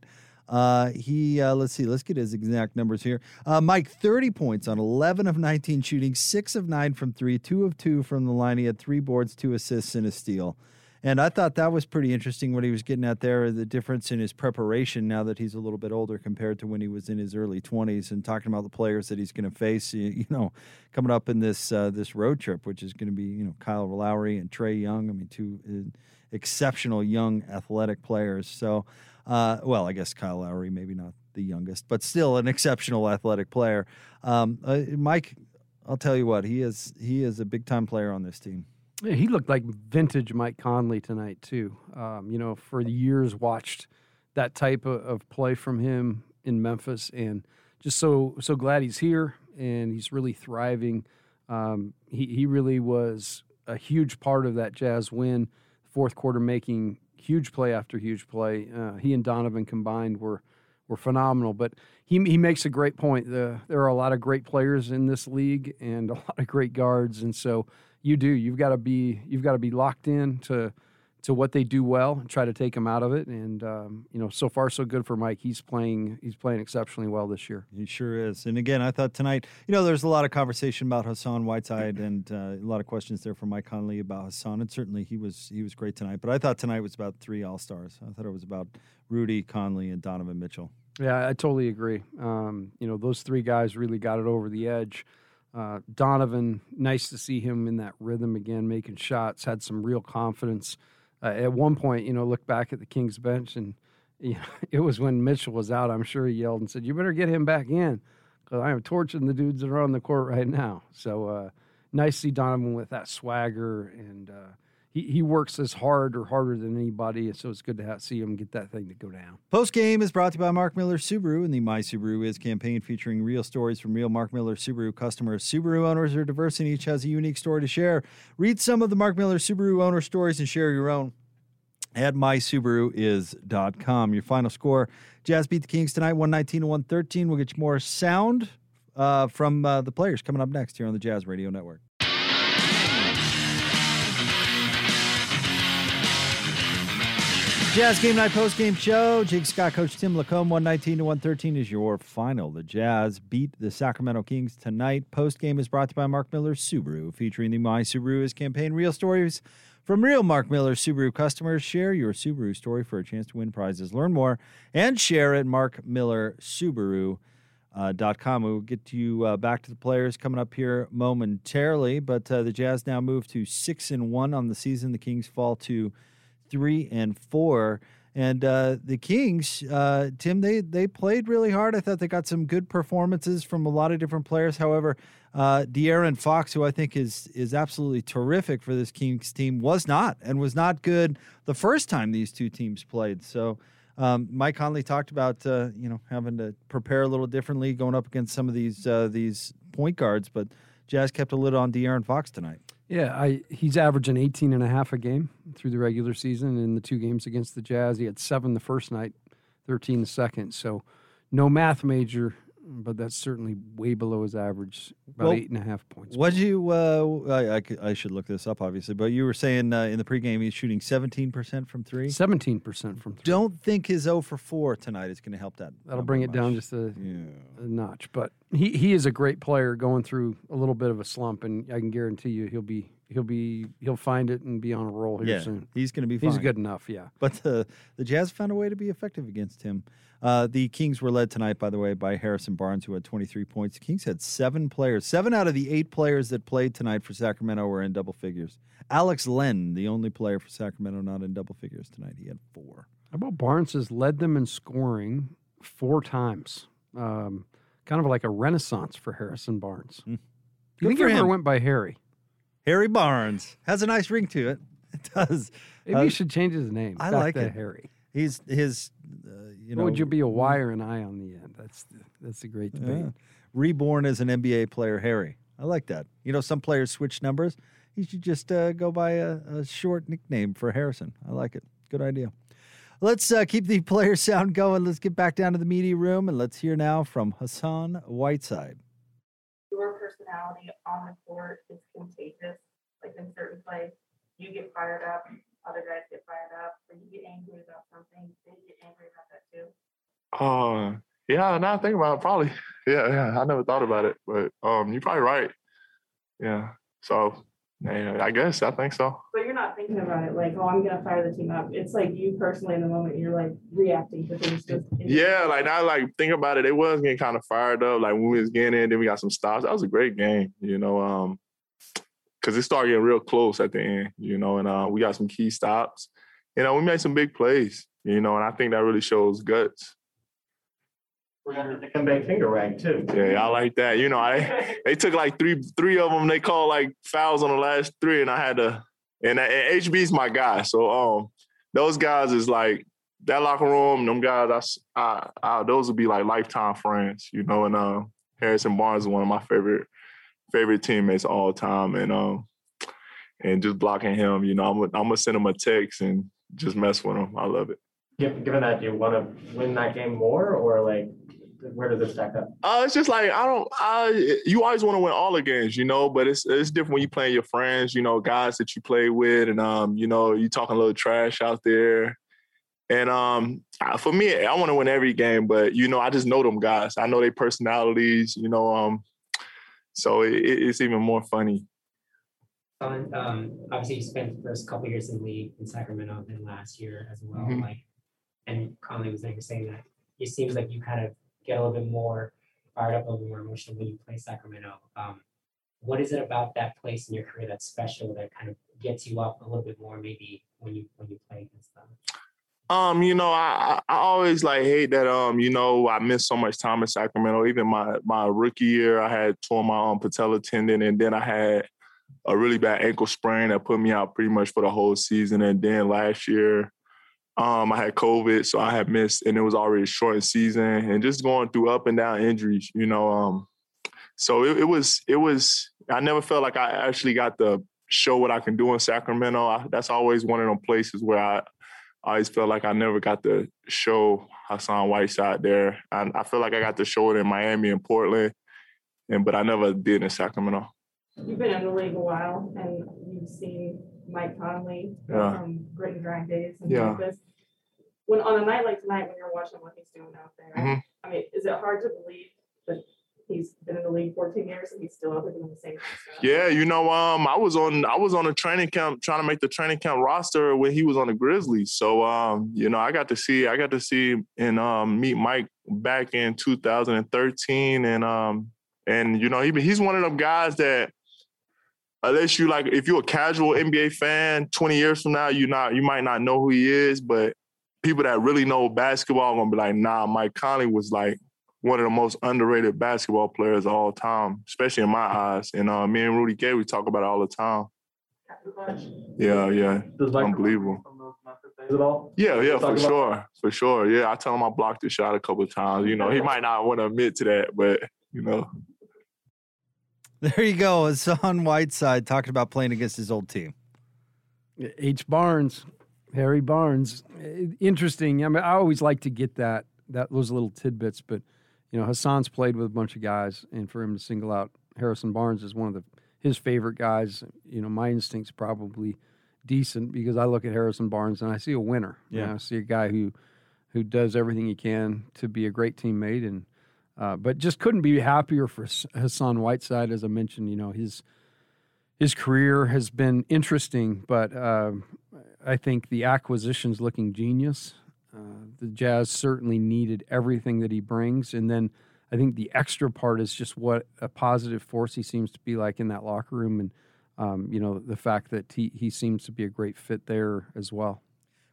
Uh, he, uh, let's see, let's get his exact numbers here. Uh, Mike, 30 points on 11 of 19 shooting, six of nine from three, two of two from the line. He had three boards, two assists, and a steal. And I thought that was pretty interesting what he was getting at there, the difference in his preparation now that he's a little bit older compared to when he was in his early 20s and talking about the players that he's going to face, you, know, coming up in this uh, this road trip, which is going to be, you know, Kyle Lowry and Trae Young. I mean, two uh, exceptional young athletic players. So, uh, well, I guess Kyle Lowry, maybe not the youngest, but still an exceptional athletic player. Um, uh, Mike, I'll tell you what, he is he is a big time player on this team. He looked like vintage Mike Conley tonight too. Um, you know, for years watched that type of, of play from him in Memphis, and just so so glad he's here and he's really thriving. Um, he he really was a huge part of that Jazz win. Fourth quarter, making huge play after huge play. Uh, he and Donovan combined were were phenomenal. But he he makes a great point. The, there are a lot of great players in this league and a lot of great guards, and so you do. You've got to be you've got to be locked in to to what they do well and try to take them out of it. And um, you know, so far so good for Mike. He's playing he's playing exceptionally well this year. He sure is. And again, I thought tonight, you know, there's a lot of conversation about Hassan Whiteside and uh, a lot of questions there from Mike Conley about Hassan. And certainly he was he was great tonight. But I thought tonight was about three All Stars. I thought it was about Rudy Conley and Donovan Mitchell. Yeah, I totally agree. Um, you know, those three guys really got it over the edge. Uh, Donovan, nice to see him in that rhythm again, making shots, had some real confidence. Uh, at one point, you know, look back at the Kings bench, and you know, it was when Mitchell was out. I'm sure he yelled and said, "You better get him back in," because I am torching the dudes that are on the court right now. So uh, nice to see Donovan with that swagger, and uh, he he works as hard or harder than anybody. So it's good to have, see him get that thing to go down. Post game is brought to you by Mark Miller Subaru and the My Subaru Is campaign featuring real stories from real Mark Miller Subaru customers. Subaru owners are diverse and each has a unique story to share. Read some of the Mark Miller Subaru owner stories and share your own at mysubaruis.com. Your final score Jazz beat the Kings tonight, 119 to 113. We'll get you more sound uh, from uh, the players coming up next here on the Jazz Radio Network. Jazz Game Night Post Game Show. Jake Scott, Coach Tim LaComb, 119 to 113 is your final. The Jazz beat the Sacramento Kings tonight. Post game is brought to you by Mark Miller Subaru, featuring the My Subaru is campaign. Real stories from real Mark Miller Subaru customers. Share your Subaru story for a chance to win prizes. Learn more and share at markmillersubaru.com. Uh. We'll get you uh, back to the players coming up here momentarily, but uh, the Jazz now move to six and one on the season. The Kings fall to three and four. And uh, the Kings, uh, Tim, they they played really hard. I thought they got some good performances from a lot of different players. However, uh, De'Aaron Fox, who I think is is absolutely terrific for this Kings team, was not and was not good the first time these two teams played. So. Um, Mike Conley talked about uh, you know having to prepare a little differently going up against some of these uh, these point guards, but Jazz kept a lid on De'Aaron Fox tonight. Yeah, I, he's averaging 18 and a half a game through the regular season. In the two games against the Jazz, he had seven the first night, 13 the second. So no math major, but that's certainly way below his average, about Well, eight and a half points. What you? Uh, I, I, I should look this up, obviously, but you were saying uh, in the pregame he's shooting 17% from three. 17% from three. Don't think his 0 for 4 tonight is going to help that. That'll bring it down just a, a notch. But he, he is a great player going through a little bit of a slump, and I can guarantee you he'll be he'll be he'll find it and be on a roll here Yeah, soon. he's going to be He's good enough, yeah. But the the Jazz found a way to be effective against him. Uh, the Kings were led tonight, by the way, by Harrison Barnes, who had 23 points. The Kings had seven players. Seven out of the eight players that played tonight for Sacramento were in double figures. Alex Len, the only player for Sacramento not in double figures tonight, he had four. How about Barnes has led them in scoring four times? Um, kind of like a renaissance for Harrison Barnes. You Hmm. Good think he ever went by Harry? Harry Barnes has a nice ring to it. It does. Maybe Uh, he should change his name. I like it. Harry. He's his. Uh, you know, would you be a Y or an I on the end? That's that's a great debate. Yeah. Reborn as an NBA player, Harry. I like that. You know, some players switch numbers. He should just uh, go by a, a short nickname for Harrison. I like it. Good idea. Let's uh, keep the player sound going. Let's get back down to the media room and let's hear now from Hassan Whiteside. Personality on the court is contagious. Like in certain plays, you get fired up, other guys get fired up, or you get angry about something, they get angry about that too. Uh, yeah, now I think about it, probably. Yeah, yeah. I never thought about it, but um, you're probably right. Yeah. So, I guess I think so. But you're not thinking about it like, oh, I'm gonna fire the team up. It's like you personally in the moment, you're like reacting to things just. Yeah, like now, like think about it. It was getting kind of fired up. Like when we was getting in, then we got some stops. That was a great game, you know. Um, because it started getting real close at the end, you know, and uh, we got some key stops. You know, we made some big plays, you know, and I think that really shows guts. We're gonna the Dikembe finger rag too. Yeah, I like that. You know, I they took like three three of them. They called like fouls on the last three, and I had to. And, and HB's my guy, so um, those guys is like that locker room. Them guys, I, I, those would be like lifetime friends, you know. And uh, Harrison Barnes is one of my favorite favorite teammates all time, and um, and just blocking him, you know, I'm gonna- I'm gonna send him a text and just mess with him. I love it. Given given that, do you want to win that game more, or like, where does it stack up? Uh, it's just like I don't. I you always want to win all the games, you know. But it's it's different when you playing your friends, you know, guys that you play with, and um, you know, you talking a little trash out there. And um, for me, I want to win every game, but you know, I just know them guys. I know their personalities, you know. Um, so it, it- it's even more funny. Um, um, obviously, you spent the first couple years in the league in Sacramento and last year as well. Mhm. Like, and Conley was there saying that it seems like you kind of get a little bit more fired up, a little more emotional when you play Sacramento. Um, what is it about that place in your career that's special that kind of gets you up a little bit more, maybe when you when you play against them? Um, you know, I, I always like hate that um, you know, I missed so much time in Sacramento. Even my my rookie year, I had torn my um patella tendon and then I had a really bad ankle sprain that put me out pretty much for the whole season. And then last year, um, I had COVID, so I had missed, and it was already a shortened season, and just going through up and down injuries, you know. Um, so it, it was, it was. I never felt like I actually got to show what I can do in Sacramento. I, that's always one of them places where I, I always felt like I never got to show Hassan Whiteside there. I, I feel like I got to show it in Miami and Portland, and but I never did in Sacramento. You've been in the league a while and you've seen Mike Conley Yeah. from grit and grind days and Yeah. Memphis. When on a night like tonight, when you're watching what he's doing out there, Mhm. I mean, is it hard to believe that he's been in the league 14 years and he's still out there doing the same stuff? Yeah, you know, um, I was on I was on a training camp trying to make the training camp roster when he was on the Grizzlies. So um, you know, I got to see I got to see and um meet Mike back in 2013 and um and you know, he he's one of them guys that unless you like if you're a casual NBA fan 20 years from now, you not you might not know who he is, but people that really know basketball are gonna be like, nah, Mike Conley was like one of the most underrated basketball players of all time, especially in my eyes. And uh, me and Rudy Gay, we talk about it all the time. Yeah, yeah, unbelievable. at all? Yeah, yeah, for sure, for sure. Yeah, I tell him I blocked the shot a couple of times. You know, he might not want to admit to that, but you know. There you go. Hassan Whiteside talking about playing against his old team. H. Barnes, Harry Barnes. Interesting. I mean, I always like to get that that those little tidbits, but you know, Hassan's played with a bunch of guys, and for him to single out Harrison Barnes as one of the his favorite guys, you know, my instincts probably decent because I look at Harrison Barnes and I see a winner. You Yeah. know, I see a guy who who does everything he can to be a great teammate and. Uh, but just couldn't be happier for Hassan Whiteside. As I mentioned, you know his his career has been interesting, but uh, I think the acquisition's looking genius. Uh, the Jazz certainly needed everything that he brings, and then I think the extra part is just what a positive force he seems to be like in that locker room, and um, you know the fact that he he seems to be a great fit there as well.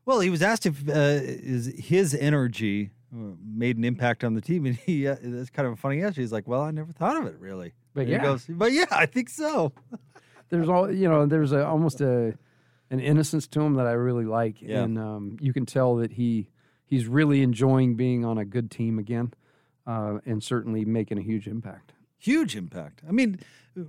Well, he was asked if uh, is his energy made an impact on the team, and he uh, that's kind of a funny answer. He's like, "Well, I never thought of it really." But And yeah. goes, "But yeah, I think so." there's all you know there's a almost a an innocence to him that I really like Yeah. and um, you can tell that he he's really enjoying being on a good team again uh, and certainly making a huge impact Huge impact. I mean,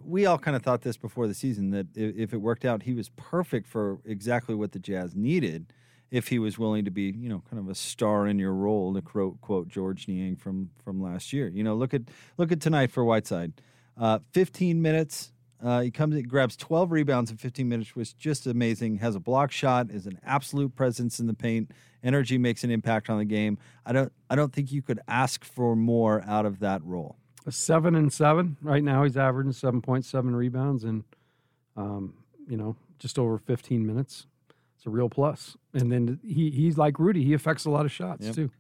we all kind of thought this before the season that i- if it worked out, he was perfect for exactly what the Jazz needed. If he was willing to be, you know, kind of a star in your role, to quote, quote Georges Niang from from last year. You know, look at look at tonight for Whiteside. Uh, 15 minutes. Uh, he comes, he grabs 12 rebounds in 15 minutes, was just amazing. Has a block shot, is an absolute presence in the paint. Energy makes an impact on the game. I don't, I don't think you could ask for more out of that role. a seven and seven right now he's averaging 7.7 rebounds and um, you know just over 15 minutes it's a real plus and then he he's like Rudy he affects a lot of shots Yep. too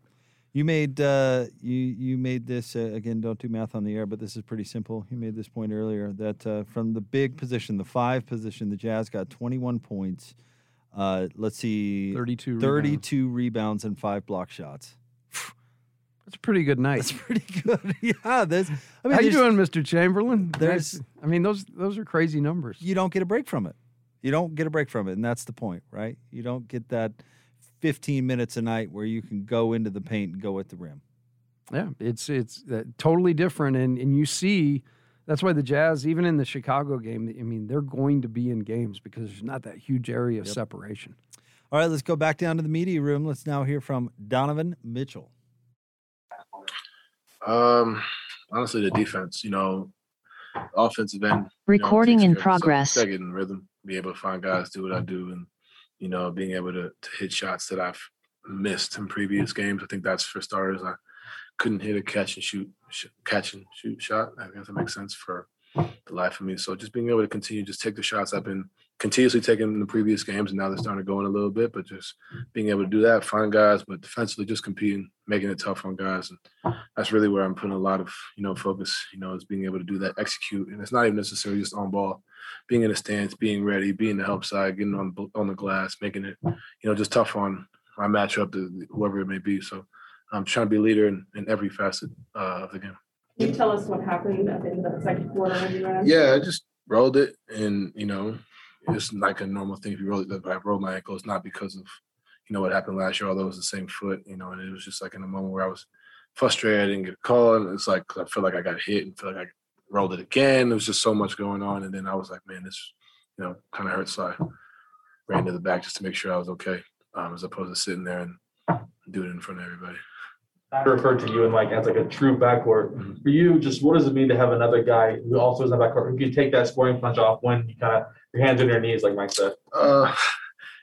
You made uh, you you made this uh, again. Don't do math on the air, but this is pretty simple. You made this point earlier that uh, from the big position, the five position, the Jazz got 21 points. Uh, let's see, 32 rebounds. 32 rebounds and five block shots. that's a pretty good night That's pretty good. yeah, this. I mean, how you doing Mr. Chamberlain there's- I mean those those are crazy numbers You don't get a break from it. You don't get a break from it, and that's the point, right? You don't get that 15 minutes a night where you can go into the paint and go at the rim. Yeah, it's it's uh, totally different, and and you see that's why the Jazz, even in the Chicago game, I mean, they're going to be in games because there's not that huge area of Yep. separation. All right, let's go back down to the media room. Let's now hear from Donovan Mitchell. Um, honestly, the defense, you know, offensive end. you know, Recording in care of itself. progress. Gotta get in rhythm, be able to find guys, do what I do, and you know, being able to, to hit shots that I've missed in previous mm-hmm. games. I think that's for starters. I couldn't hit a catch and shoot, sh- catch and shoot shot. I guess that makes sense for the life of me. So just being able to continue, just take the shots I've been continuously taking in the previous games, and now they're starting to go in a little bit. But just being able to do that, find guys, but defensively just competing, making it tough on guys, and that's really where I'm putting a lot of you know focus. You know, is being able to do that, execute, and it's not even necessarily just on ball, being in the stance, being ready, being the help side, getting on on the glass, making it you know just tough on my matchup, to whoever it may be. So I'm trying to be a leader in, in every facet uh, of the game. Can you tell us what happened in the second quarter? Yeah, I just rolled it, and you know, it's like a normal thing. If you roll it, if I rolled my ankle, it's not because of you know what happened last year. Although it was the same foot, you know, and it was just like in a moment where I was frustrated, I didn't get a call, and it's like I feel like I got hit and feel like I rolled it again. There was just so much going on, and then I was like, man, this you know kind of hurts. So I ran to the back just to make sure I was okay, um, as opposed to sitting there and doing it in front of everybody. I referred to you and like as like a true backcourt. Mm-hmm. For you, just what does it mean to have another guy who also is in the backcourt who can take that scoring punch off when you kind of your hands on your knees, like Mike said? Uh,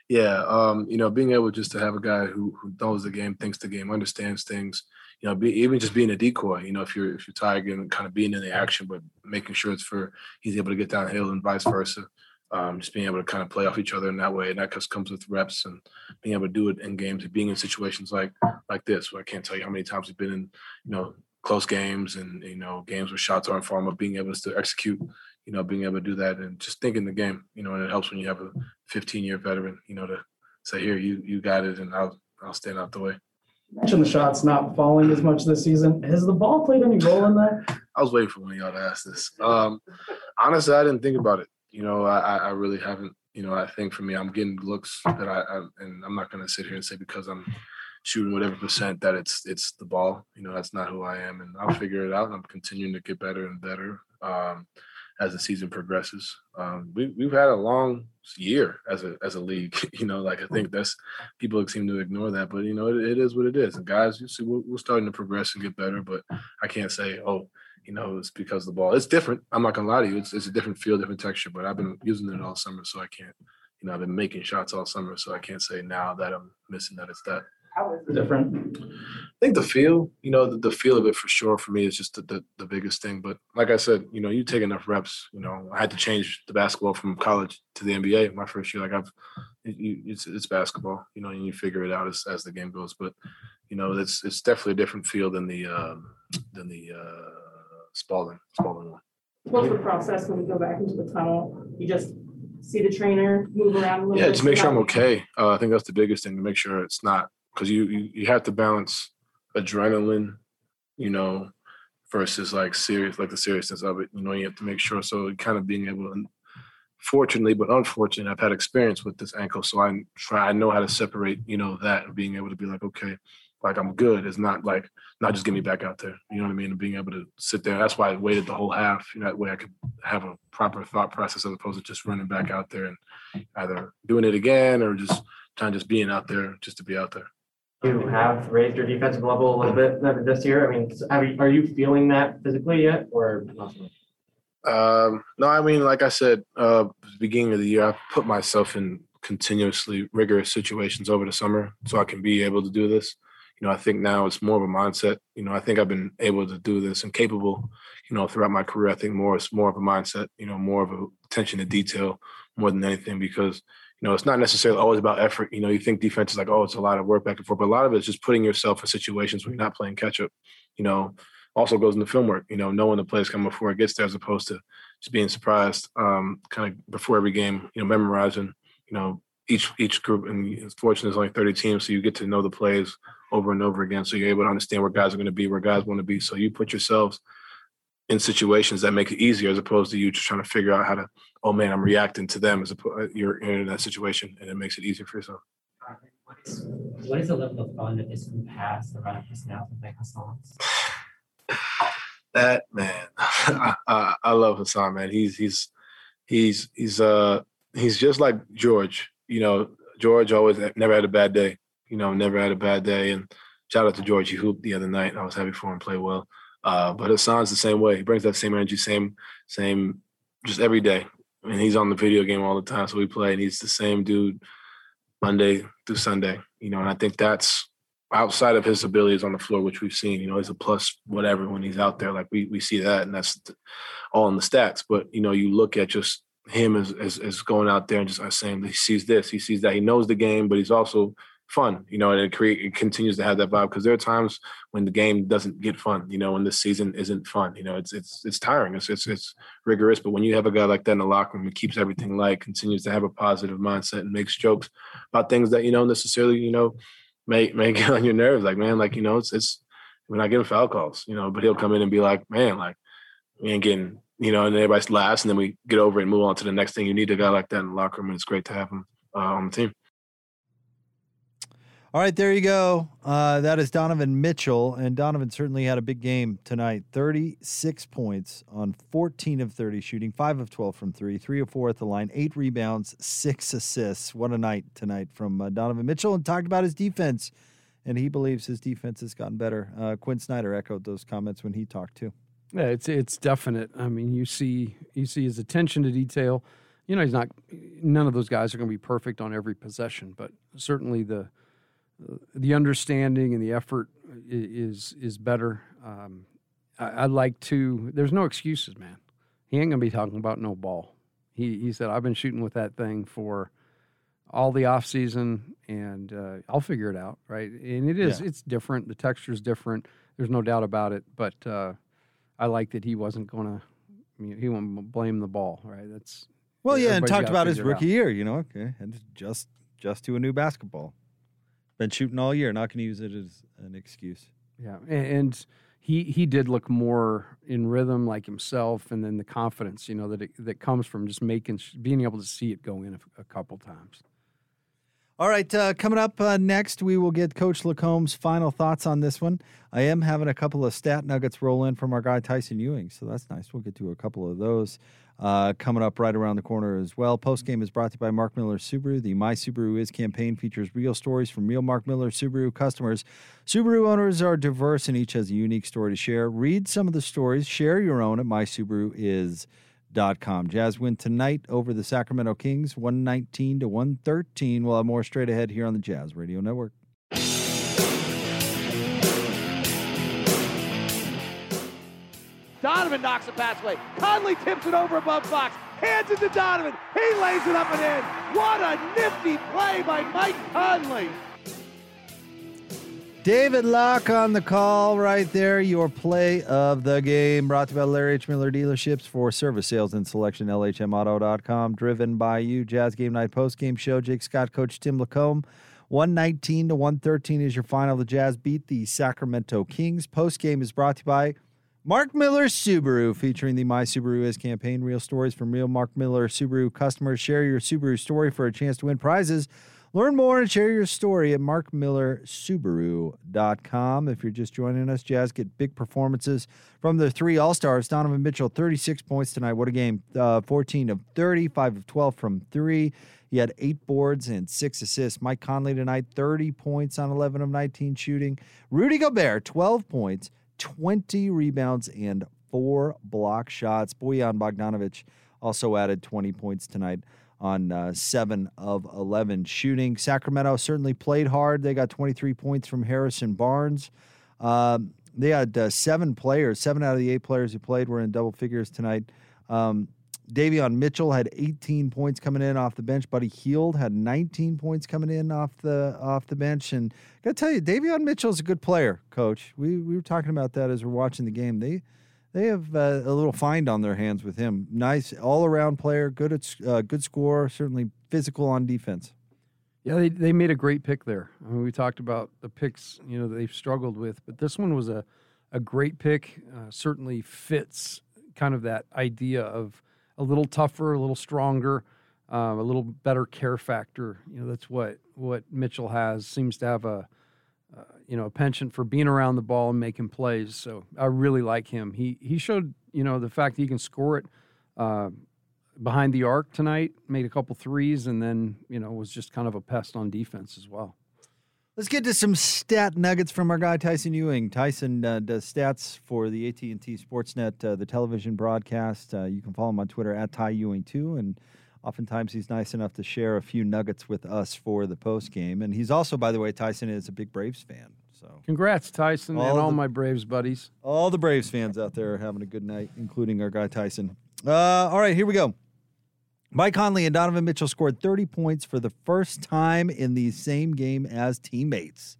yeah, um, you know, being able just to have a guy who, who knows the game, thinks the game, understands things. You know, be, even just being a decoy. You know, if you're if you're tired, and kind of being in the action, but making sure it's for he's able to get downhill and vice versa. Um, just being able to kind of play off each other in that way, and that just comes with reps and being able to do it in games and being in situations like like this. Where I can't tell you how many times we've been in, you know, close games and you know games where shots aren't falling, but being able to still execute, you know, being able to do that and just thinking the game, you know, and it helps when you have a 15 year veteran, you know, to say here you you got it, and I'll I'll stand out the way. Mentioned the shots not falling as much this season. Has the ball played any role in that? I was waiting for one of y'all to ask this. Um, honestly, I didn't think about it. You know, I, I really haven't. You know, I think for me, I'm getting looks that I, I and I'm not going to sit here and say because I'm shooting whatever percent that it's it's the ball. You know, that's not who I am, and I'll figure it out. I'm continuing to get better and better um, as the season progresses. Um, we we've had a long year as a as a league. You know, like I think that's people seem to ignore that, but you know, it, it is what it is. And guys, you see, we're, we're starting to progress and get better, but I can't say, oh, you know, it's because of the ball. It's different. I'm not gonna lie to you. It's, it's a different feel, different texture. But I've been using it all summer, so I can't. You know, I've been making shots all summer, so I can't say now that I'm missing that it's that. How is it different? I think the feel, you know, the, the feel of it for sure for me is just the, the, the biggest thing. But like I said, you know, you take enough reps. You know, I had to change the basketball from college to the NBA my first year. Like I've, it, you, it's it's basketball, you know, and you figure it out as, as the game goes. But you know, it's it's definitely a different feel than the um, than the uh, Spalding Spalding one. What's the process when you go back into the tunnel? You just see the trainer, move around a little bit? Yeah, just make sure I'm okay. Uh, I think that's the biggest thing to make sure it's not because you, you you have to balance adrenaline, you know, versus like serious like the seriousness of it. You know, you have to make sure. So kind of being able to, fortunately but unfortunately, I've had experience with this ankle, so I try I know how to separate. You know that and being able to be like okay. Like I'm good. It's not like not just get me back out there. You know what I mean? And being able to sit there. That's why I waited the whole half. You know, that way I could have a proper thought process as opposed to just running back out there and either doing it again or just trying to just being out there just to be out there. You have raised your defensive level a little bit this year. I mean, are you feeling that physically yet or not? Um, no, I mean, like I said, uh, beginning of the year, I put myself in continuously rigorous situations over the summer so I can be able to do this. You know, I think now it's more of a mindset. You know, I think I've been able to do this and capable, you know, throughout my career. I think more it's more of a mindset, you know, more of a attention to detail more than anything because, you know, it's not necessarily always about effort. You know, you think defense is like, oh, it's a lot of work back and forth, but a lot of it is just putting yourself in situations where you're not playing catch up. You know, also goes into film work, you know, knowing the plays come before it gets there as opposed to just being surprised, um, kind of before every game, you know, memorizing, you know, each each group and fortunately there's only 30 teams, so you get to know the plays over and over again. So you're able to understand where guys are going to be, where guys want to be. So you put yourselves in situations that make it easier as opposed to you just trying to figure out how to, oh man, I'm reacting to them as opposed you're in that situation and it makes it easier for yourself. What is the level of fun that this group has around personality like Hassan's? That man, I, I, I love Hassan, man. He's he's he's he's uh he's just like George. You know, George always never had a bad day. You know, never had a bad day. And shout out to George. He the other night. I was happy for him. Play well. Uh, but Hassan's the same way. He brings that same energy, same same, just every day. I mean, he's on the video game all the time, so we play, and he's the same dude Monday through Sunday. You know, and I think that's outside of his abilities on the floor, which we've seen. You know, he's a plus whatever when he's out there. Like we we see that, and that's all in the stats. But you know, you look at just him as as, as going out there and just saying he sees this, he sees that, he knows the game, but he's also fun. You know, and it create it continues to have that vibe because there are times when the game doesn't get fun. You know, when the season isn't fun. You know, it's it's it's tiring. It's it's it's rigorous. But when you have a guy like that in the locker room, it keeps everything light, continues to have a positive mindset, and makes jokes about things that you know necessarily you know make make get on your nerves. Like, man, like, you know, it's it's we're not getting foul calls, you know, but he'll come in and be like, man, like, we ain't getting, you know, and everybody laughs and then we get over it and move on to the next thing. You need a guy like that in the locker room, and it's great to have him uh, on the team. All right, there you go. Uh, that is Donovan Mitchell, and Donovan certainly had a big game tonight. Thirty-six points on fourteen of thirty shooting, five of twelve from three, three of four at the line, eight rebounds, six assists. What a night tonight from uh, Donovan Mitchell, and talked about his defense, and he believes his defense has gotten better. Uh, Quin Snyder echoed those comments when he talked too. Yeah, it's it's definite. I mean, you see you see his attention to detail. You know, he's not. None of those guys are going to be perfect on every possession, but certainly the the understanding and the effort is is better. Um, I, would like to. There's no excuses, man. He ain't gonna be talking about no ball. He he said I've been shooting with that thing for all the off season, and uh, I'll figure it out. Right, and it is. Yeah. It's different. The texture is different. There's no doubt about it. But uh, I like that he wasn't gonna. He won't blame the ball. Right. That's well, yeah, and talked about his rookie year. You know, okay, and just just to a new basketball. Been shooting all year. Not going to use it as an excuse. Yeah, and he he did look more in rhythm like himself, and then the confidence, you know, that it, that comes from just making being able to see it go in a, a couple times. All right, uh, coming up uh, next, we will get Coach LaComb's final thoughts on this one. I am having a couple of stat nuggets roll in from our guy Tyson Ewing, so that's nice. We'll get to a couple of those uh, coming up right around the corner as well. Post game is brought to you by Mark Miller Subaru. The My Subaru Is campaign features real stories from real Mark Miller Subaru customers. Subaru owners are diverse and each has a unique story to share. Read some of the stories, share your own at mysubaruis.com. Jazz win tonight over the Sacramento Kings, 119 to 113. We'll have more straight ahead here on the Jazz Radio Network. Donovan knocks a pass away. Conley tips it over above Fox. Hands it to Donovan. He lays it up and in. What a nifty play by Mike Conley. David Locke on the call right there. Your play of the game brought to you by Larry H. Miller Dealerships for service sales and selection. LHMauto.com. Driven by you. Jazz Game Night Post Game Show. Jake Scott, Coach Tim LaComb. 119 to 113 is your final. The Jazz beat the Sacramento Kings. Post game is brought to you by Mark Miller Subaru, featuring the My Subaru Is campaign. Real stories from real Mark Miller Subaru customers. Share your Subaru story for a chance to win prizes. Learn more and share your story at markmillersubaru.com. If you're just joining us, Jazz get big performances from the three All Stars. Donovan Mitchell, 36 points tonight. What a game. Uh, 14 of 30, 5 of 12 from three. He had eight boards and six assists. Mike Conley tonight, 30 points on 11 of 19 shooting. Rudy Gobert, 12 points. 20 rebounds and four block shots. Bojan Bogdanovic also added 20 points tonight on uh, seven of 11 shooting. Sacramento certainly played hard. They got 23 points from Harrison Barnes. Um, they had uh, seven players, seven out of the eight players who played were in double figures tonight. Um, Davion Mitchell had 18 points coming in off the bench. Buddy Hield had 19 points coming in off the off the bench. And I got to tell you, Davion Mitchell's a good player, Coach. We we were talking about that as we're watching the game. They they have uh, a little find on their hands with him. Nice all around player, good at uh, good score, certainly physical on defense. Yeah, they they made a great pick there. I mean, we talked about the picks you know they've struggled with, but this one was a a great pick. Uh, certainly fits kind of that idea of a little tougher, a little stronger, um, a little better care factor. You know, that's what what Mitchell has. Seems to have a uh, you know a penchant for being around the ball and making plays. So I really like him. He he showed you know the fact that he can score it. Uh, behind the arc tonight, made a couple threes, and then you know was just kind of a pest on defense as well. Let's get to some stat nuggets from our guy Tyson Ewing. Tyson uh, does stats for the AT and T Sportsnet, uh, the television broadcast. Uh, you can follow him on Twitter at Ty Ewing too, and oftentimes he's nice enough to share a few nuggets with us for the post game. And he's also, by the way, Tyson is a big Braves fan. So congrats, Tyson, all and all the, my Braves buddies. All the Braves fans out there are having a good night, including our guy Tyson. Uh, all right, here we go. Mike Conley and Donovan Mitchell scored 30 points for the first time in the same game as teammates.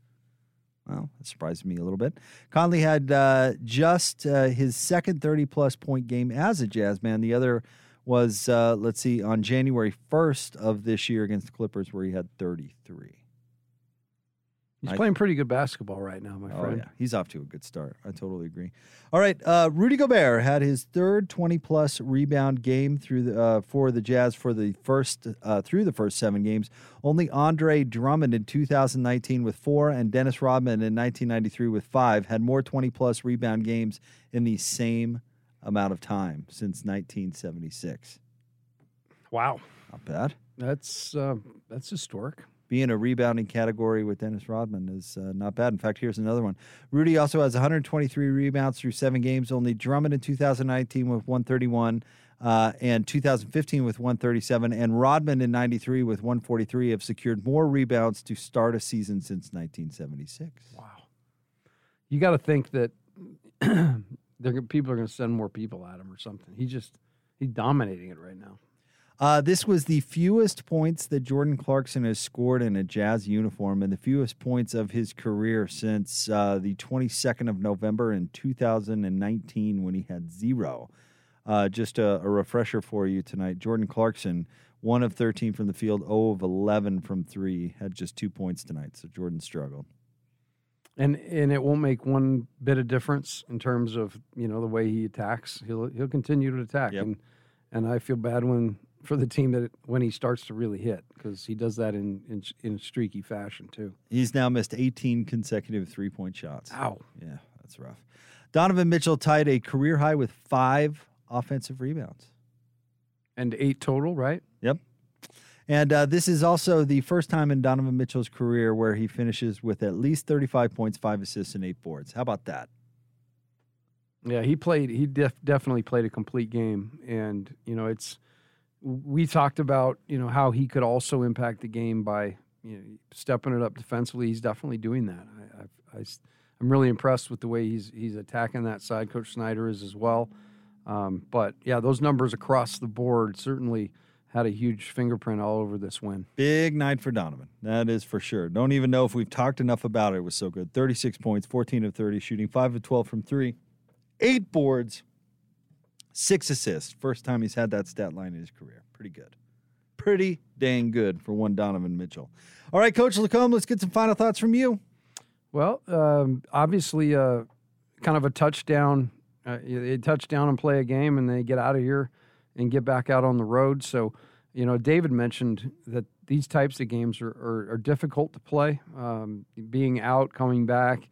Well, that surprised me a little bit. Conley had uh, just uh, his second 30 plus point game as a Jazz man. The other was, uh, let's see, on January 1st of this year against the Clippers, where he had 33. He's I- playing pretty good basketball right now, my Oh friend. yeah, he's off to a good start. I totally agree. All right, uh, Rudy Gobert had his third 20 plus rebound game through the uh, for the Jazz for the first uh, through the first seven games. Only Andre Drummond in 2019 with four, and Dennis Rodman in 1993 with five had more 20 plus rebound games in the same amount of time since 1976. Wow, not bad. That's uh, that's historic. Being a rebounding category with Dennis Rodman is uh, not bad. In fact, here's another one. Rudy also has 123 rebounds through seven games. Only Drummond in 2019 with 131, uh, and 2015 with 137, and Rodman in 93 with 143 have secured more rebounds to start a season since 1976. Wow. You got to think that people are going to send more people at him or something. He just he's dominating it right now. Uh, this was the fewest points that Jordan Clarkson has scored in a Jazz uniform and the fewest points of his career since uh, the 22nd of November in 2019 when he had zero. Uh, just a, a refresher for you tonight Jordan Clarkson, 1 of 13 from the field, 0 of 11 from three, had just two points tonight. So Jordan struggled. And and it won't make one bit of difference in terms of you know the way he attacks. He'll he'll continue to attack, and and I feel bad when for the team that when he starts to really hit because he does that in in, in streaky fashion too. He's now missed 18 consecutive three point shots. Ow. Yeah, that's rough. Donovan Mitchell tied a career high with five offensive rebounds. And eight total, right? Yep. And uh, this is also the first time in Donovan Mitchell's career where he finishes with at least 35 points, five assists, and eight boards. How about that? Yeah, he played. He def- definitely played a complete game, and you know, it's we talked about you know how he could also impact the game by you know stepping it up defensively. He's definitely doing that. I, I, I am really impressed with the way he's he's attacking that side. Coach Snyder is as well. Um, but yeah, those numbers across the board certainly had a huge fingerprint all over this win. Big night for Donovan. That is for sure. Don't even know if we've talked enough about it. It was so good. 36 points, 14 of 30, shooting 5 of 12 from three, eight boards, six assists. First time he's had that stat line in his career. Pretty good. Pretty dang good for one Donovan Mitchell. All right, Coach LaComb, let's get some final thoughts from you. Well, um, obviously, uh, kind of a touchdown. Uh, they touchdown and play a game, and they get out of here and get back out on the road. So, you know, David mentioned that these types of games are, are, are difficult to play. Um, being out, coming back,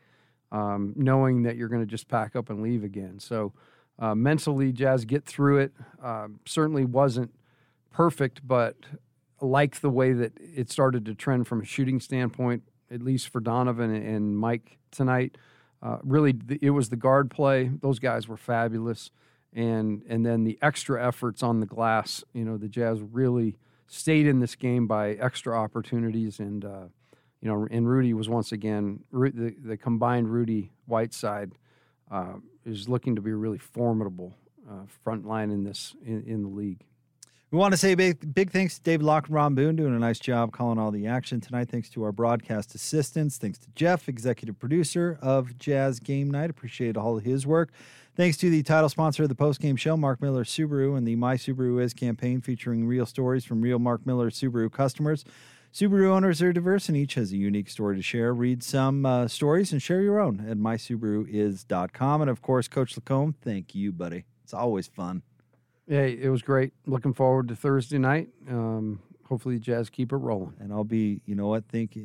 um, knowing that you're going to just pack up and leave again. So, uh, mentally, Jazz get through it. Um certainly wasn't perfect, but like the way that it started to trend from a shooting standpoint, at least for Donovan and Mike tonight. Uh, really, it was the guard play. Those guys were fabulous, and and then the extra efforts on the glass. You know, the Jazz really stayed in this game by extra opportunities, and uh, you know, and Rudy was once again the the combined Rudy Whiteside uh, is looking to be a really formidable uh, front line in this in, in the league. We want to say big, big thanks to Dave Locke and Ron Boone doing a nice job calling all the action tonight. Thanks to our broadcast assistants. Thanks to Jeff, executive producer of Jazz Game Night. Appreciate all of his work. Thanks to the title sponsor of the postgame show, Mark Miller Subaru, and the My Subaru Is campaign featuring real stories from real Mark Miller Subaru customers. Subaru owners are diverse and each has a unique story to share. Read some uh, stories and share your own at mysubaruis.com. And of course, Coach LaComb, thank you, buddy. It's always fun. Yeah, it was great. Looking forward to Thursday night. Um, hopefully, the Jazz keep it rolling. And I'll be, you know what, think uh,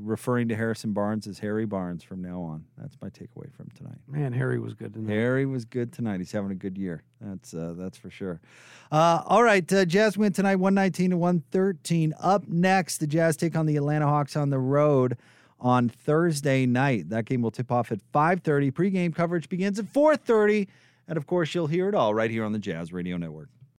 referring to Harrison Barnes as Harry Barnes from now on. That's my takeaway from tonight. Man, Harry was good tonight. Harry was good tonight. He's having a good year. That's uh, that's for sure. Uh, all right, uh, Jazz win tonight, one nineteen to one thirteen. Up next, the Jazz take on the Atlanta Hawks on the road on Thursday night. That game will tip off at five thirty. Pregame coverage begins at four thirty, and of course, you'll hear it all right here on the Jazz Radio Network.